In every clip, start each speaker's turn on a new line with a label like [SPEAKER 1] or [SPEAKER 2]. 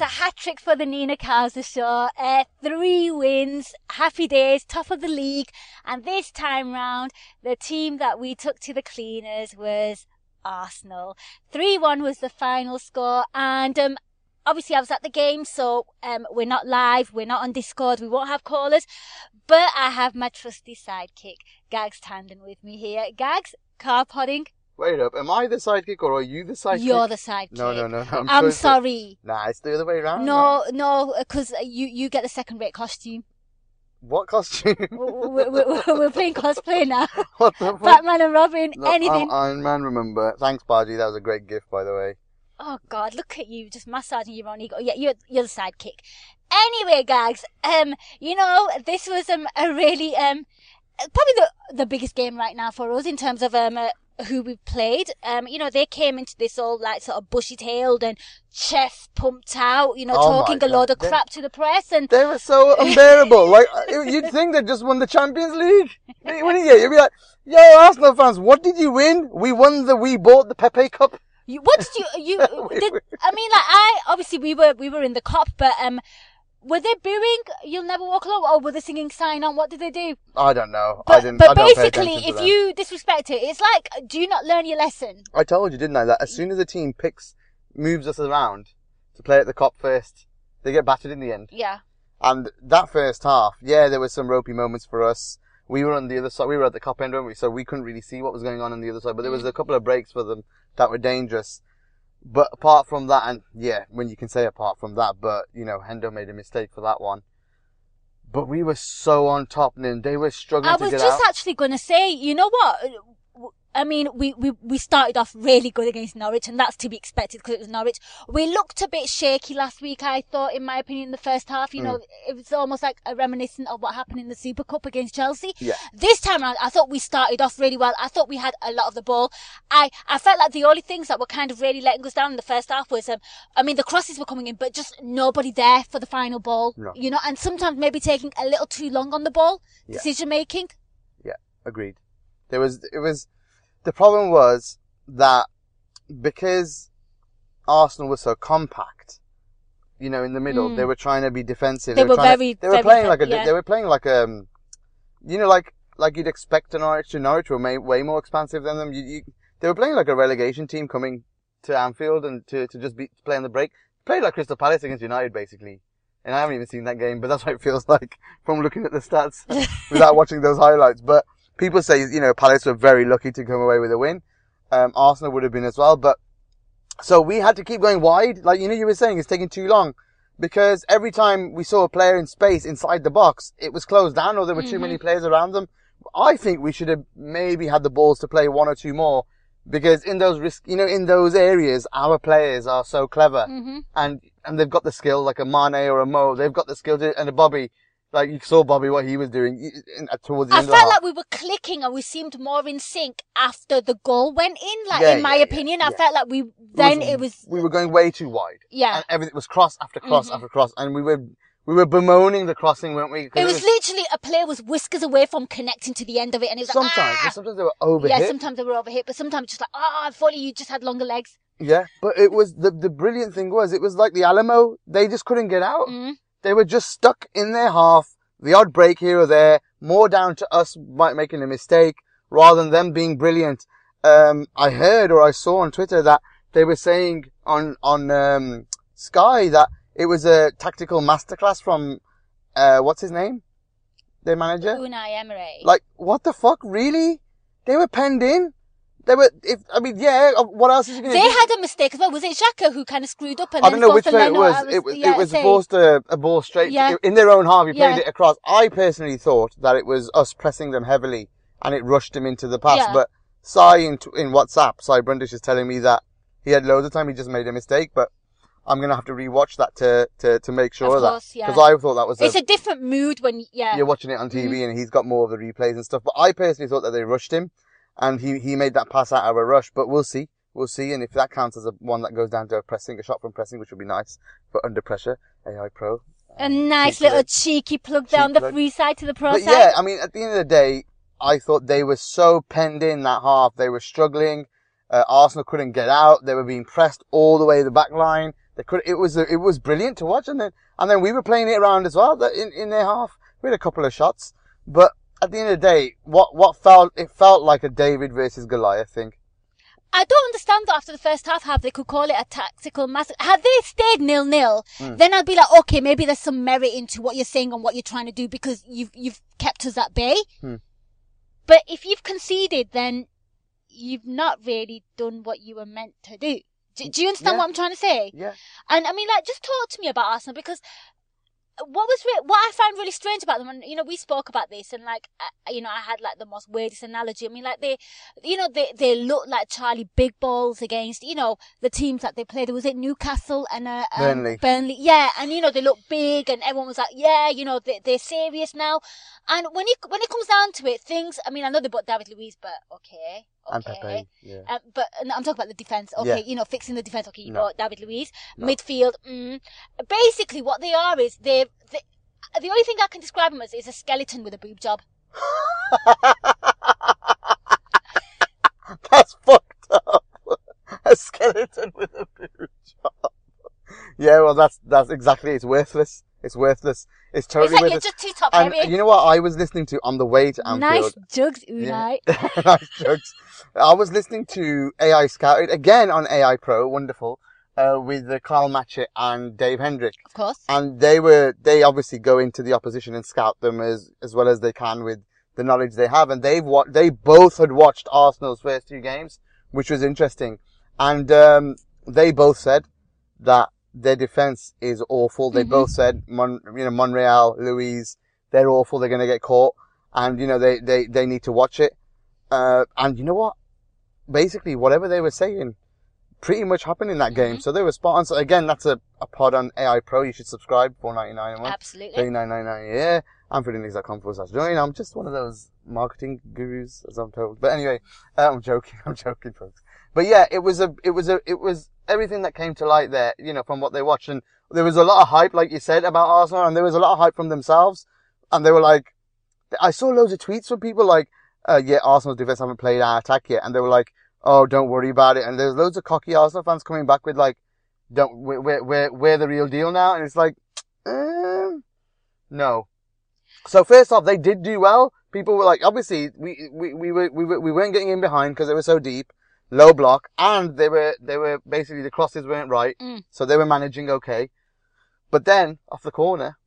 [SPEAKER 1] It's a hat trick for the Nina show. Uh, three wins, happy days, top of the league. And this time round, the team that we took to the cleaners was Arsenal. 3-1 was the final score. And, um, obviously I was at the game, so, um, we're not live, we're not on Discord, we won't have callers. But I have my trusty sidekick, Gags Tandon with me here. Gags, car podding.
[SPEAKER 2] Wait up, am I the sidekick or are you the sidekick?
[SPEAKER 1] You're the sidekick.
[SPEAKER 2] No, no, no. no I'm,
[SPEAKER 1] I'm
[SPEAKER 2] sure it's the-
[SPEAKER 1] sorry.
[SPEAKER 2] Nah, it's the other way around.
[SPEAKER 1] No, no, because you you get the second rate costume.
[SPEAKER 2] What costume?
[SPEAKER 1] We're, we're, we're playing cosplay now.
[SPEAKER 2] what the fuck?
[SPEAKER 1] Batman and Robin, anything.
[SPEAKER 2] I'm Iron Man, remember. Thanks, Baji. That was a great gift, by the way.
[SPEAKER 1] Oh God, look at you, just massaging your own ego. Yeah, you're you're the sidekick. Anyway, gags. Um, you know, this was um a really um probably the the biggest game right now for us in terms of um. Uh, who we played, um, you know, they came into this all like sort of bushy-tailed and chest pumped out, you know,
[SPEAKER 2] Oh
[SPEAKER 1] talking a load of
[SPEAKER 2] they-
[SPEAKER 1] crap to the press, and
[SPEAKER 2] They were so unbearable. like, uh, you'd think they just won the Champions League. Wouldn't you? You'd be like, yo, Arsenal fans, what did you win? We won the, we bought the Pepe Cup.
[SPEAKER 1] You, what did you, you, did, I mean, like, I, obviously we were, we were in the cup, but, um, were they booing You'll Never Walk Alone or were they singing Sign On? What did they do?
[SPEAKER 2] I don't know. I
[SPEAKER 1] But,
[SPEAKER 2] didn't,
[SPEAKER 1] but
[SPEAKER 2] I don't
[SPEAKER 1] basically, if you disrespect it, it's like, do you not learn your lesson?
[SPEAKER 2] I told you, didn't I, that as soon as a team picks, moves us around to play at the Kop first, they get battered in the end.
[SPEAKER 1] Yeah.
[SPEAKER 2] And that first half, yeah, there were some ropey moments for us. We were on the other side, we were at the Kop end, weren't we? So we couldn't really see what was going on on the other side, but there mm. was a couple of breaks for them that were dangerous. But apart from that, and yeah, when you can say apart from that, but you know, Hendo made a mistake for that one. But we were so on top, and they were struggling
[SPEAKER 1] I
[SPEAKER 2] to
[SPEAKER 1] was
[SPEAKER 2] get
[SPEAKER 1] just
[SPEAKER 2] out.
[SPEAKER 1] actually going to say, you know what? I mean, we, we, we started off really good against Norwich, and that's to be expected because it was Norwich. We looked a bit shaky last week, I thought, in my opinion, in the first half. You know,
[SPEAKER 2] Mm.
[SPEAKER 1] it was almost like a reminiscent of what happened in the Super Cup against Chelsea.
[SPEAKER 2] Yeah.
[SPEAKER 1] This time around, I thought we started off really well. I thought we had a lot of the ball. I, I felt like the only things that were kind of really letting us down in the first half was, um, I mean, the crosses were coming in, but just nobody there for the final ball.
[SPEAKER 2] No.
[SPEAKER 1] You know, and sometimes maybe taking a little too long on the ball.
[SPEAKER 2] Yeah.
[SPEAKER 1] Decision making.
[SPEAKER 2] Yeah, agreed. There was, it was, the problem was that because Arsenal was so compact, you know, in the middle,
[SPEAKER 1] Mm.
[SPEAKER 2] they were trying to be defensive.
[SPEAKER 1] They were
[SPEAKER 2] trying to-
[SPEAKER 1] very-
[SPEAKER 2] they were
[SPEAKER 1] very
[SPEAKER 2] playing like a,
[SPEAKER 1] yeah.
[SPEAKER 2] they were playing like um, you know, like, like you'd expect an Norwich to Norwich were way, way more expansive than them. You, you, they were playing like a relegation team coming to Anfield and to, to just be, to play on the break. Played like Crystal Palace against United, basically. And I haven't even seen that game, but that's what it feels like from looking at the stats without watching those highlights. But people say, you know, Palace were very lucky to come away with a win. Um, Arsenal would have been as well, but so we had to keep going wide. Like, you know, you were saying it's taking too long because every time we saw a player in space inside the box, it was closed down or there were too many players around them. I think we should have maybe had the balls to play one or two more because in those risk, you know, in those areas, our players are so clever
[SPEAKER 1] Mm-hmm.
[SPEAKER 2] and, and they've got the skill, like a Mane or a Mo, they've got the skill to, and a Bobby, like you saw Bobby, what he was doing towards the
[SPEAKER 1] I
[SPEAKER 2] end the
[SPEAKER 1] felt like we were clicking and we seemed more in sync after the goal went in. Like
[SPEAKER 2] Yeah,
[SPEAKER 1] in my
[SPEAKER 2] yeah, yeah,
[SPEAKER 1] opinion, I
[SPEAKER 2] yeah.
[SPEAKER 1] felt like we then it was
[SPEAKER 2] we were going way too wide.
[SPEAKER 1] yeah.
[SPEAKER 2] And everything was cross after cross
[SPEAKER 1] Mhm.
[SPEAKER 2] after cross, and we were we were bemoaning the crossing, weren't we?
[SPEAKER 1] It was literally a player was whiskers away from connecting to the end of it, and it was
[SPEAKER 2] sometimes,
[SPEAKER 1] like, ah!
[SPEAKER 2] sometimes they were overhit.
[SPEAKER 1] yeah, sometimes they were overhit, but sometimes just like, ah, if only you just had longer legs.
[SPEAKER 2] Yeah, but it was the the brilliant thing was it was like the Alamo. They just couldn't get out.
[SPEAKER 1] Mm.
[SPEAKER 2] They were just stuck in their half. The odd break here or there, more down to us making a mistake rather than them being brilliant. Um, I heard or I saw on Twitter that they were saying on on um, Sky that it was a tactical masterclass from uh, what's his name, their manager.
[SPEAKER 1] Unai Emery.
[SPEAKER 2] Like, what the fuck? Really? They were penned in. They were. If I mean, yeah. uh, What else is he going to
[SPEAKER 1] they
[SPEAKER 2] do?
[SPEAKER 1] had a mistake as well. Was it Xhaka who kind of screwed up and
[SPEAKER 2] I don't know which player it was. It was,
[SPEAKER 1] yeah,
[SPEAKER 2] it was forced a, a ball straight
[SPEAKER 1] Yeah.
[SPEAKER 2] in their own half. He played
[SPEAKER 1] Yeah.
[SPEAKER 2] it across. I personally thought that it was us pressing them heavily and it rushed them into the pass. But Sai in, in WhatsApp, Sai Brundish is telling me that he had loads of time, he just made a mistake, but I'm gonna have to rewatch that to, to, to make sure
[SPEAKER 1] Of
[SPEAKER 2] that.
[SPEAKER 1] course, yeah.
[SPEAKER 2] I thought that was
[SPEAKER 1] It's a different mood when, yeah.
[SPEAKER 2] you're watching it on TV
[SPEAKER 1] Mm-hmm.
[SPEAKER 2] and he's got more of the replays and stuff. But I personally thought that they rushed him and he, he made that pass out of a rush, but we'll see. We'll see. And if that counts as a one that goes down to a pressing, a shot from pressing, which would be nice, but under pressure, AI Pro.
[SPEAKER 1] A nice
[SPEAKER 2] cheeky
[SPEAKER 1] little cheeky plug
[SPEAKER 2] Cheeky
[SPEAKER 1] down the
[SPEAKER 2] plug.
[SPEAKER 1] free side to the pro
[SPEAKER 2] But
[SPEAKER 1] side.
[SPEAKER 2] yeah, I mean, at the end of the day, I thought they were so penned in that half. They were struggling. Uh, Arsenal couldn't get out. They were being pressed all the way to the back line. They could, it was, it was brilliant to watch. And then, and then we were playing it around as well in, in their half. We had a couple of shots, but at the end of the day, what, what felt, it felt like a David versus Goliath thing.
[SPEAKER 1] I don't understand that after the first half how they could call it a tactical massacre. Had they stayed nil nil,
[SPEAKER 2] Hmm.
[SPEAKER 1] then I'd be like, okay, maybe there's some merit into what you're saying and what you're trying to do because you've you've kept us at bay.
[SPEAKER 2] Hmm.
[SPEAKER 1] But if you've conceded, then you've not really done what you were meant to do. Do, do you understand
[SPEAKER 2] Yeah.
[SPEAKER 1] what I'm trying to say?
[SPEAKER 2] Yeah.
[SPEAKER 1] And I mean, like, just talk to me about Arsenal because what was re- what I found really strange about them, and you know, we spoke about this, and like, I, you know, I had like the most weirdest analogy. I mean, like they, you know, they they look like Charlie Big Balls against, you know, the teams that they played. Was it Newcastle and uh, um,
[SPEAKER 2] Burnley.
[SPEAKER 1] Burnley, yeah, and you know, they look big, and everyone was like, yeah, you know, they, they're serious now. And when it when it comes down to it, things. I mean, I know they bought David Luiz, but okay, okay.
[SPEAKER 2] And Pepe. Yeah.
[SPEAKER 1] Um, but no, I'm talking about the defense. Okay,
[SPEAKER 2] Yeah.
[SPEAKER 1] you know, fixing the defense. Okay, you
[SPEAKER 2] No.
[SPEAKER 1] David Luiz.
[SPEAKER 2] No.
[SPEAKER 1] Midfield. Mm. Basically, what they are is they. they the only thing I can describe them as is a skeleton with a boob job.
[SPEAKER 2] That's fucked up. a skeleton with a boob job. Yeah, well, that's that's exactly. It's worthless. It's worthless. It's
[SPEAKER 1] It's
[SPEAKER 2] totally
[SPEAKER 1] you're
[SPEAKER 2] worthless.
[SPEAKER 1] just too top
[SPEAKER 2] And
[SPEAKER 1] heavy.
[SPEAKER 2] you know what I was listening to on the way to
[SPEAKER 1] nice
[SPEAKER 2] Anfield?
[SPEAKER 1] jugs,
[SPEAKER 2] Yeah.
[SPEAKER 1] Unai.
[SPEAKER 2] nice jokes. I was listening to AI Scouted again on AI Pro, wonderful, uh, with uh, Carl Matchett and Dave Hendrick.
[SPEAKER 1] Of course.
[SPEAKER 2] and they were they obviously go into the opposition and scout them as as well as they can with the knowledge they have and they've wa- they both had watched Arsenal's first two games which was interesting and um they both said that their defense is awful they
[SPEAKER 1] Mhm.
[SPEAKER 2] both said Mon- you know Monreal Luiz they're awful they're going to get caught and you know they they they need to watch it uh and you know what basically whatever they were saying pretty much happened in that game.
[SPEAKER 1] Mhm.
[SPEAKER 2] So they were spot on. So again, that's a, a pod on AI Pro. You should subscribe. Four ninety nine a month.
[SPEAKER 1] Absolutely.
[SPEAKER 2] Thirty nine ninety nine a year. anfieldindex.com forward slash join. I'm just one of those marketing gurus, as I'm told. But anyway, uh, I'm joking. I'm joking, folks. But yeah, it was a, it was a, it was everything that came to light there, you know, from what they watched. And there was a lot of hype, like you said, about Arsenal, and there was a lot of hype from themselves. And they were like, I saw loads of tweets from people like, uh, yeah, Arsenal's defense haven't played our attack yet. And they were like, oh, don't worry about it. And there's loads of cocky Arsenal fans coming back with like, don't, we're, we're, we're, the real deal now. And it's like, um, no. So first off, they did do well. People were like, obviously, we, we, we were, we were, we weren't getting in behind because they were so deep, low block, and they were, they were basically, the crosses weren't right.
[SPEAKER 1] Mm.
[SPEAKER 2] So they were managing okay. But then, off the corner,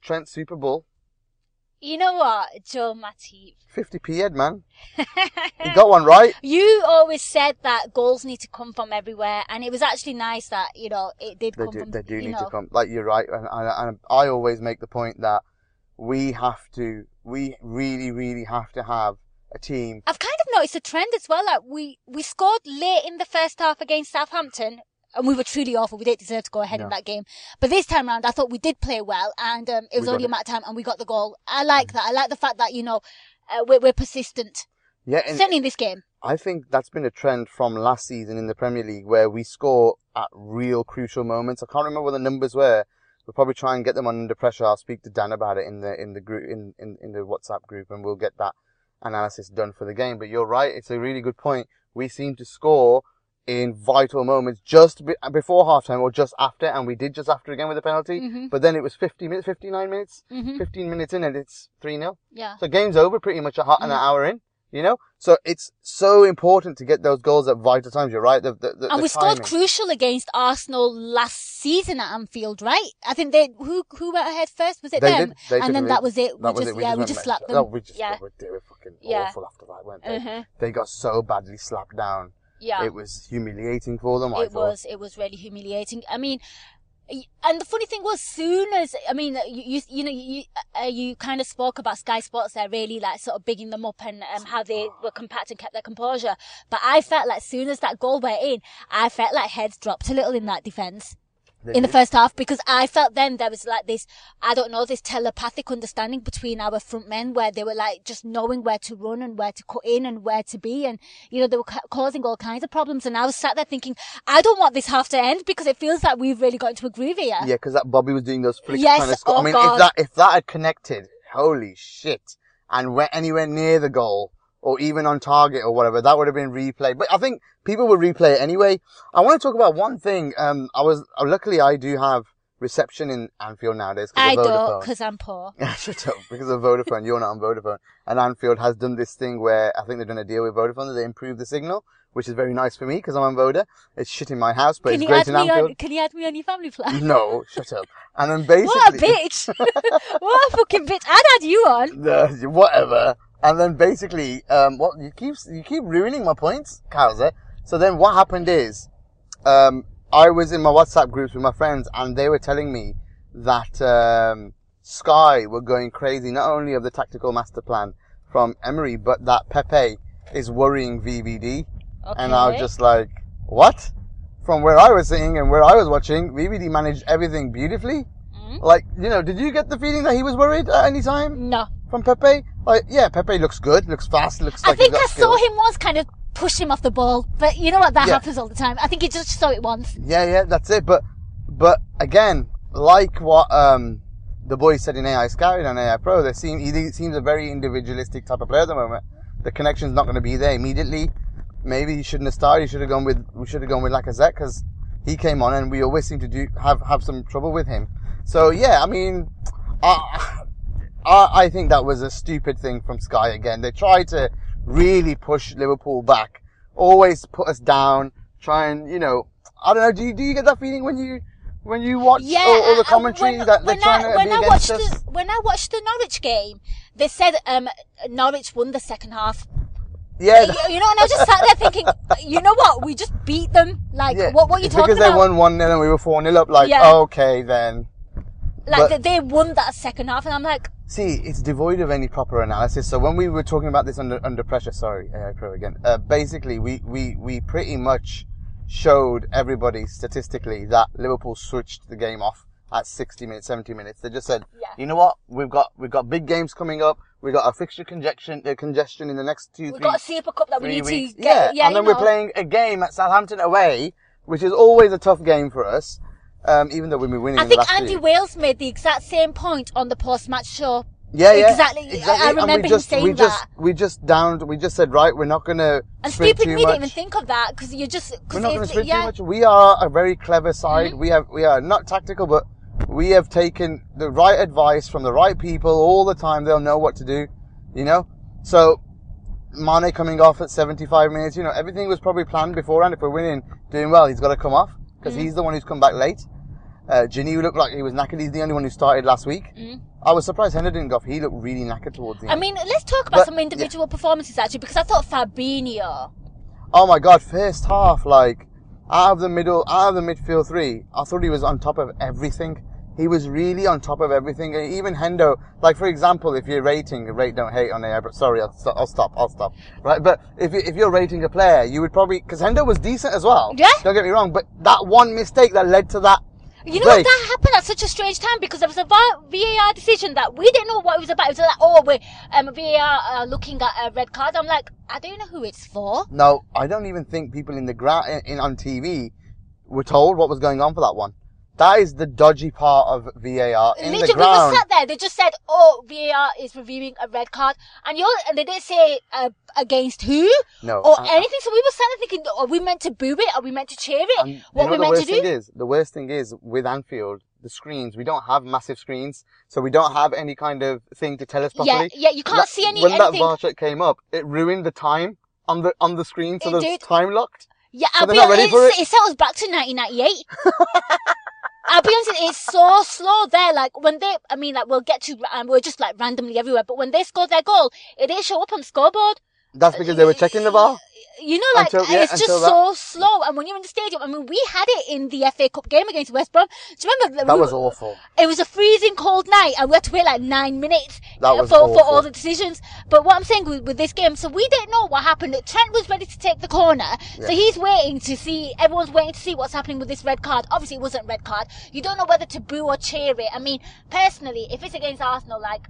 [SPEAKER 2] Trent Super Bowl,
[SPEAKER 1] You know what, Joe Matip?
[SPEAKER 2] 50p head, man. He got one right.
[SPEAKER 1] You always said that goals need to come from everywhere, and it was actually nice that you know it did
[SPEAKER 2] They
[SPEAKER 1] come
[SPEAKER 2] do,
[SPEAKER 1] from.
[SPEAKER 2] they do need
[SPEAKER 1] know,
[SPEAKER 2] to come. Like you're right, and, and, and I always make the point that we have to, we really, really have to have a team.
[SPEAKER 1] I've kind of noticed a trend as well. Like we we scored late in the first half against Southampton, and we were truly awful. We didn't deserve to go ahead in that game. But this time round, I thought we did play well, and um, it was only a matter of time, and we got the goal. I like that. I like the fact that you know uh, we're, we're persistent.
[SPEAKER 2] Yeah,
[SPEAKER 1] Certainly in this game.
[SPEAKER 2] I think that's been a trend from last season in the Premier League where we score at real crucial moments. I can't remember what the numbers were. We'll probably try and get them under pressure. I'll speak to Dan about it in the in the group in, in, in the WhatsApp group and we'll get that analysis done for the game. But you're right, it's a really good point. We seem to score in vital moments just be, before halftime or just after, and we did just after again with a penalty.
[SPEAKER 1] Mhm.
[SPEAKER 2] But then it was 50 minutes, 59 minutes,
[SPEAKER 1] hmm
[SPEAKER 2] 15 minutes in, and it's 3 0.
[SPEAKER 1] Yeah.
[SPEAKER 2] So game's over pretty much a hot an
[SPEAKER 1] Mm.
[SPEAKER 2] hour in, you know? So it's so important to get those goals at vital times. You're right. The, the, the,
[SPEAKER 1] And we scored crucial against Arsenal last season at Anfield, right? I think they who who went ahead first was it
[SPEAKER 2] They
[SPEAKER 1] them?
[SPEAKER 2] did. They
[SPEAKER 1] and then
[SPEAKER 2] the
[SPEAKER 1] that was it.
[SPEAKER 2] That
[SPEAKER 1] we
[SPEAKER 2] was
[SPEAKER 1] just
[SPEAKER 2] it.
[SPEAKER 1] yeah, we just slapped them.
[SPEAKER 2] Oh, we just,
[SPEAKER 1] yeah.
[SPEAKER 2] they were fucking
[SPEAKER 1] Yeah.
[SPEAKER 2] awful after that, weren't they?
[SPEAKER 1] Uh-huh.
[SPEAKER 2] They got so badly slapped down.
[SPEAKER 1] Yeah.
[SPEAKER 2] It was humiliating for them, I
[SPEAKER 1] it
[SPEAKER 2] thought.
[SPEAKER 1] was it was really humiliating. I mean, And the funny thing was, soon as I mean, you you, you know you uh, you kind of spoke about Sky Sports there, really like sort of bigging them up and um, how they were compact and kept their composure. But I felt like soon as that goal went in, I felt like heads dropped a little in that defence in the first half because I felt then there was like this, I don't know, this telepathic understanding between our front men where they were like just knowing where to run and where to cut in and where to be. And, you know, they were ca- causing all kinds of problems. And I was sat there thinking, I don't want this half to end because it feels like we've really got into a groove here.
[SPEAKER 2] Yeah, because that Bobby was doing those flicks
[SPEAKER 1] Yes,
[SPEAKER 2] trying to score.
[SPEAKER 1] oh
[SPEAKER 2] I mean,
[SPEAKER 1] God.
[SPEAKER 2] if that if that had connected, holy shit, and went anywhere near the goal or even on target or whatever, that would have been replayed. But I think people would replay it anyway. I want to talk about one thing. Um, I was uh, luckily I do have reception in Anfield nowadays.
[SPEAKER 1] I
[SPEAKER 2] of
[SPEAKER 1] don't because I'm poor.
[SPEAKER 2] Shut up, because of Vodafone. You're not on Vodafone. And Anfield has done this thing where I think they've done a deal with Vodafone that they improve the signal, which is very nice for me because I'm on Voda. It's shit in my house, but
[SPEAKER 1] Can
[SPEAKER 2] it's
[SPEAKER 1] you
[SPEAKER 2] great
[SPEAKER 1] add
[SPEAKER 2] in
[SPEAKER 1] me
[SPEAKER 2] Anfield.
[SPEAKER 1] on? Can you add me on your family plan?
[SPEAKER 2] No, shut up. And then basically,
[SPEAKER 1] What a bitch! what a fucking bitch! I'd add you on.
[SPEAKER 2] the, whatever. And then basically, um, what you keep you keep ruining my points, Kauser. So then what happened is, um, I was in my WhatsApp groups with my friends, and they were telling me that um, Sky were going crazy, not only of the tactical master plan from Emery, but that Pepe is worrying VVD.
[SPEAKER 1] Okay.
[SPEAKER 2] And I was just like, what? From where I was sitting and where I was watching, VVD managed everything beautifully.
[SPEAKER 1] Mm.
[SPEAKER 2] Like, you know, did you get the feeling that he was worried at any time?
[SPEAKER 1] no.
[SPEAKER 2] From Pepe? Like, yeah, Pepe looks good, looks fast, looks good.
[SPEAKER 1] I
[SPEAKER 2] like
[SPEAKER 1] think
[SPEAKER 2] he's
[SPEAKER 1] I saw
[SPEAKER 2] skills.
[SPEAKER 1] him once kind of push him off the ball, but you know what? That
[SPEAKER 2] Yeah.
[SPEAKER 1] happens all the time. I think he just saw it once.
[SPEAKER 2] Yeah, yeah, that's it. But, but again, like what um the boys said in AI Scout and AI Pro, they seem he seems a very individualistic type of player at the moment. The connection's not going to be there immediately. Maybe he shouldn't have started. He should have gone with we should have gone with Lacazette because he came on and we always seem to do have have some trouble with him. So yeah, I mean, I I, I think that was a stupid thing from Sky again. They tried to really push Liverpool back, always put us down, try and you know, I don't know. Do you do you get that feeling when you when you watch
[SPEAKER 1] Yeah,
[SPEAKER 2] all, all the commentary
[SPEAKER 1] when,
[SPEAKER 2] that they're
[SPEAKER 1] when
[SPEAKER 2] trying
[SPEAKER 1] I,
[SPEAKER 2] to
[SPEAKER 1] when
[SPEAKER 2] be
[SPEAKER 1] I
[SPEAKER 2] against
[SPEAKER 1] watched
[SPEAKER 2] us?
[SPEAKER 1] the when I watched the Norwich game, they said um Norwich won the second half.
[SPEAKER 2] Yeah,
[SPEAKER 1] You, you know, and I just sat there thinking, you know what? We just beat them. Like,
[SPEAKER 2] yeah.
[SPEAKER 1] what what are you
[SPEAKER 2] it's
[SPEAKER 1] talking
[SPEAKER 2] because
[SPEAKER 1] about?
[SPEAKER 2] Because they won one 0 and we were four 0 up. Like,
[SPEAKER 1] Yeah.
[SPEAKER 2] okay then.
[SPEAKER 1] like
[SPEAKER 2] but-
[SPEAKER 1] they won that second half, and I'm like,
[SPEAKER 2] See, it's devoid of any proper analysis. So when we were talking about this under under pressure, sorry, AI Pro again. Uh, basically, we we we pretty much showed everybody statistically that Liverpool switched the game off at 60 minutes, 70 minutes. They just said,
[SPEAKER 1] Yeah.
[SPEAKER 2] you know what, we've got we've got big games coming up. We've got a fixture congestion uh, congestion in the next two
[SPEAKER 1] we've
[SPEAKER 2] three
[SPEAKER 1] got a Super Cup that we need
[SPEAKER 2] weeks.
[SPEAKER 1] to get.
[SPEAKER 2] yeah, and then
[SPEAKER 1] you
[SPEAKER 2] we're playing a game at Southampton away, which is always a tough game for us. Um, even though we've been winning
[SPEAKER 1] I think Andy. Wales made the exact same point on the post-match show.
[SPEAKER 2] Yeah, yeah,
[SPEAKER 1] Exactly. I- I
[SPEAKER 2] And we
[SPEAKER 1] remember him
[SPEAKER 2] just,
[SPEAKER 1] saying
[SPEAKER 2] we just,
[SPEAKER 1] that.
[SPEAKER 2] we just downed. We just said, right, we're not gonna
[SPEAKER 1] And stupid me didn't even think of that because you're just
[SPEAKER 2] we're not gonna sprint
[SPEAKER 1] yeah. Mm-hmm.
[SPEAKER 2] too much. We are a very clever side. We have, we are not tactical, but we have taken the right advice from the right people all the time. They'll know what to do, you know. So, Mane coming off at 75 minutes, you know, everything was probably planned beforehand. If we're winning, doing well, he's got to come off because
[SPEAKER 1] Mm-hmm.
[SPEAKER 2] he's the one who's come back late. Uh, Gini looked like he was knackered. He's the only one who started last week. I was surprised Henry didn't go off. He looked really knackered towards the
[SPEAKER 1] Mm-hmm. I mean, let's talk about
[SPEAKER 2] But-
[SPEAKER 1] some individual performances actually because I thought Fabinho.
[SPEAKER 2] Oh my god, first half, like, out of the middle, out of the midfield three, I thought he was on top of everything. He was really on top of everything. And even Hendo, like for example, if you're rating, rate don't hate on air, but sorry, I'll, I'll stop, I'll stop. Right, but if, you, if you're rating a player, you would probably, cause Hendo was decent as well.
[SPEAKER 1] Yeah.
[SPEAKER 2] Don't get me wrong, but that one mistake that led to that
[SPEAKER 1] You know what? That happened at such a strange time because there was a VAR decision that we didn't know what it was about. It was like, oh, we're um, VAR uh, looking at a red card. I'm like, I don't know who it's for.
[SPEAKER 2] No, I don't even think people in the ground, in, in on TV were told what was going on for that one. That is the dodgy part of VAR. In
[SPEAKER 1] Literally,
[SPEAKER 2] the
[SPEAKER 1] we
[SPEAKER 2] ground.
[SPEAKER 1] were sat there. They just said, "Oh, VAR is reviewing a red card," and you and they didn't say uh, against who
[SPEAKER 2] No,
[SPEAKER 1] or
[SPEAKER 2] I-
[SPEAKER 1] anything. So we were sat there thinking, "Are we meant to boo it? Are we meant to cheer it?
[SPEAKER 2] Um,
[SPEAKER 1] what
[SPEAKER 2] you know
[SPEAKER 1] we meant to do?"
[SPEAKER 2] thing is, the worst thing is with Anfield, the screens, we don't have massive screens, so we don't have any kind of thing to tell us
[SPEAKER 1] yeah,
[SPEAKER 2] properly.
[SPEAKER 1] yeah, yeah, you can't
[SPEAKER 2] That-
[SPEAKER 1] see any
[SPEAKER 2] When that. VAR check came up, it ruined the time on the on the screen, so
[SPEAKER 1] It
[SPEAKER 2] there's
[SPEAKER 1] did.
[SPEAKER 2] time locked.
[SPEAKER 1] Yeah,
[SPEAKER 2] So
[SPEAKER 1] I'll be
[SPEAKER 2] not ready
[SPEAKER 1] honest,
[SPEAKER 2] for
[SPEAKER 1] it. it set us back to 1998. I'll be honest, it's so slow there. Like when they, I mean, like we'll get to, um, we're just like randomly everywhere. But when they scored their goal, it didn't show up on scoreboard.
[SPEAKER 2] That's because they were checking the VAR.
[SPEAKER 1] You know, like
[SPEAKER 2] Until- yeah,
[SPEAKER 1] it's just
[SPEAKER 2] until
[SPEAKER 1] so slow. And when you're in the stadium, I mean, we had it in the FA Cup game against West Brom. Do you remember?
[SPEAKER 2] That
[SPEAKER 1] we
[SPEAKER 2] was awful.
[SPEAKER 1] It was a freezing cold night, and we had to wait like nine minutes
[SPEAKER 2] That
[SPEAKER 1] for, for all the decisions. But what I'm saying with, with this game, so we didn't know what happened. Trent was ready to take the corner, so he's waiting to see. Everyone's waiting to see what's happening with this red card. Obviously, it wasn't red card. You don't know whether to boo or cheer it. I mean, personally, if it's against Arsenal, like.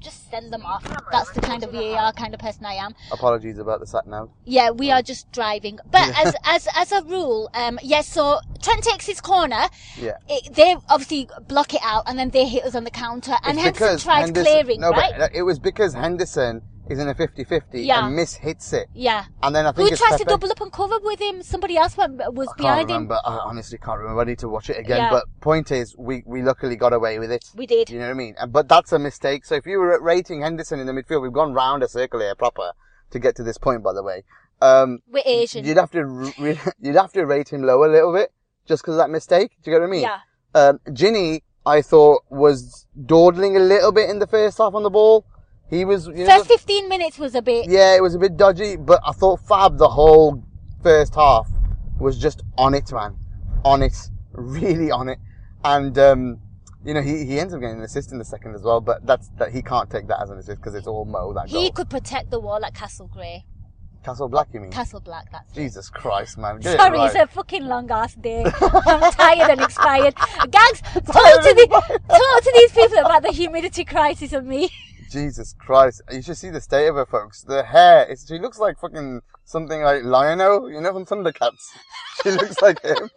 [SPEAKER 1] Just send them off. That's the kind of VAR kind of person I am.
[SPEAKER 2] Apologies about the sat nav.
[SPEAKER 1] Yeah, we are just driving. But as as as a rule, um, yes. so Trent takes his corner.
[SPEAKER 2] Yeah.
[SPEAKER 1] It, they obviously block it out, and then they hit us on the counter, and
[SPEAKER 2] It's
[SPEAKER 1] Henderson
[SPEAKER 2] because
[SPEAKER 1] tries
[SPEAKER 2] Henderson-
[SPEAKER 1] clearing,
[SPEAKER 2] no,
[SPEAKER 1] right?
[SPEAKER 2] but it was because Henderson is in a 50-50
[SPEAKER 1] Yeah.
[SPEAKER 2] and mishits it.
[SPEAKER 1] yeah.
[SPEAKER 2] And then I think
[SPEAKER 1] Who tries to double up and cover with him? Somebody else went, was
[SPEAKER 2] I
[SPEAKER 1] behind him.
[SPEAKER 2] remember. I honestly can't remember. I need to watch it again.
[SPEAKER 1] Yeah.
[SPEAKER 2] But point is, we, we luckily got away with it.
[SPEAKER 1] We did.
[SPEAKER 2] You know what I mean? But that's a mistake. So if you were rating Henderson in the midfield, we've gone round a circle here proper to get to this point, by the way. Um,
[SPEAKER 1] We're Asian.
[SPEAKER 2] you'd have to re- you'd have to rate him low a little bit just because of that mistake. Do you get what I mean?
[SPEAKER 1] Yeah.
[SPEAKER 2] Um, Gini, I thought was dawdling a little bit in the first half on the ball. He was, you know,
[SPEAKER 1] First 15 minutes was a bit.
[SPEAKER 2] yeah, it was a bit dodgy, but I thought Fab the whole first half was just on it, man. On it. Really on it. And, um, you know, he, he ends up getting an assist in the second as well, but that's, that he can't take that as an assist because it's all Mo, that
[SPEAKER 1] He
[SPEAKER 2] goal.
[SPEAKER 1] could protect the wall at Castle Grey.
[SPEAKER 2] Castle Black, you mean?
[SPEAKER 1] Castle Black, that's it.
[SPEAKER 2] Jesus Christ, man. Get it
[SPEAKER 1] Sorry,
[SPEAKER 2] right.
[SPEAKER 1] it's a fucking long ass day. I'm tired and expired. Gags, talk to, the, talk to these people about the humidity crisis of me.
[SPEAKER 2] Jesus Christ. You should see the state of her, folks. The hair, it's, she looks like fucking something like Lion-O, you know, from Thundercats. She looks like him.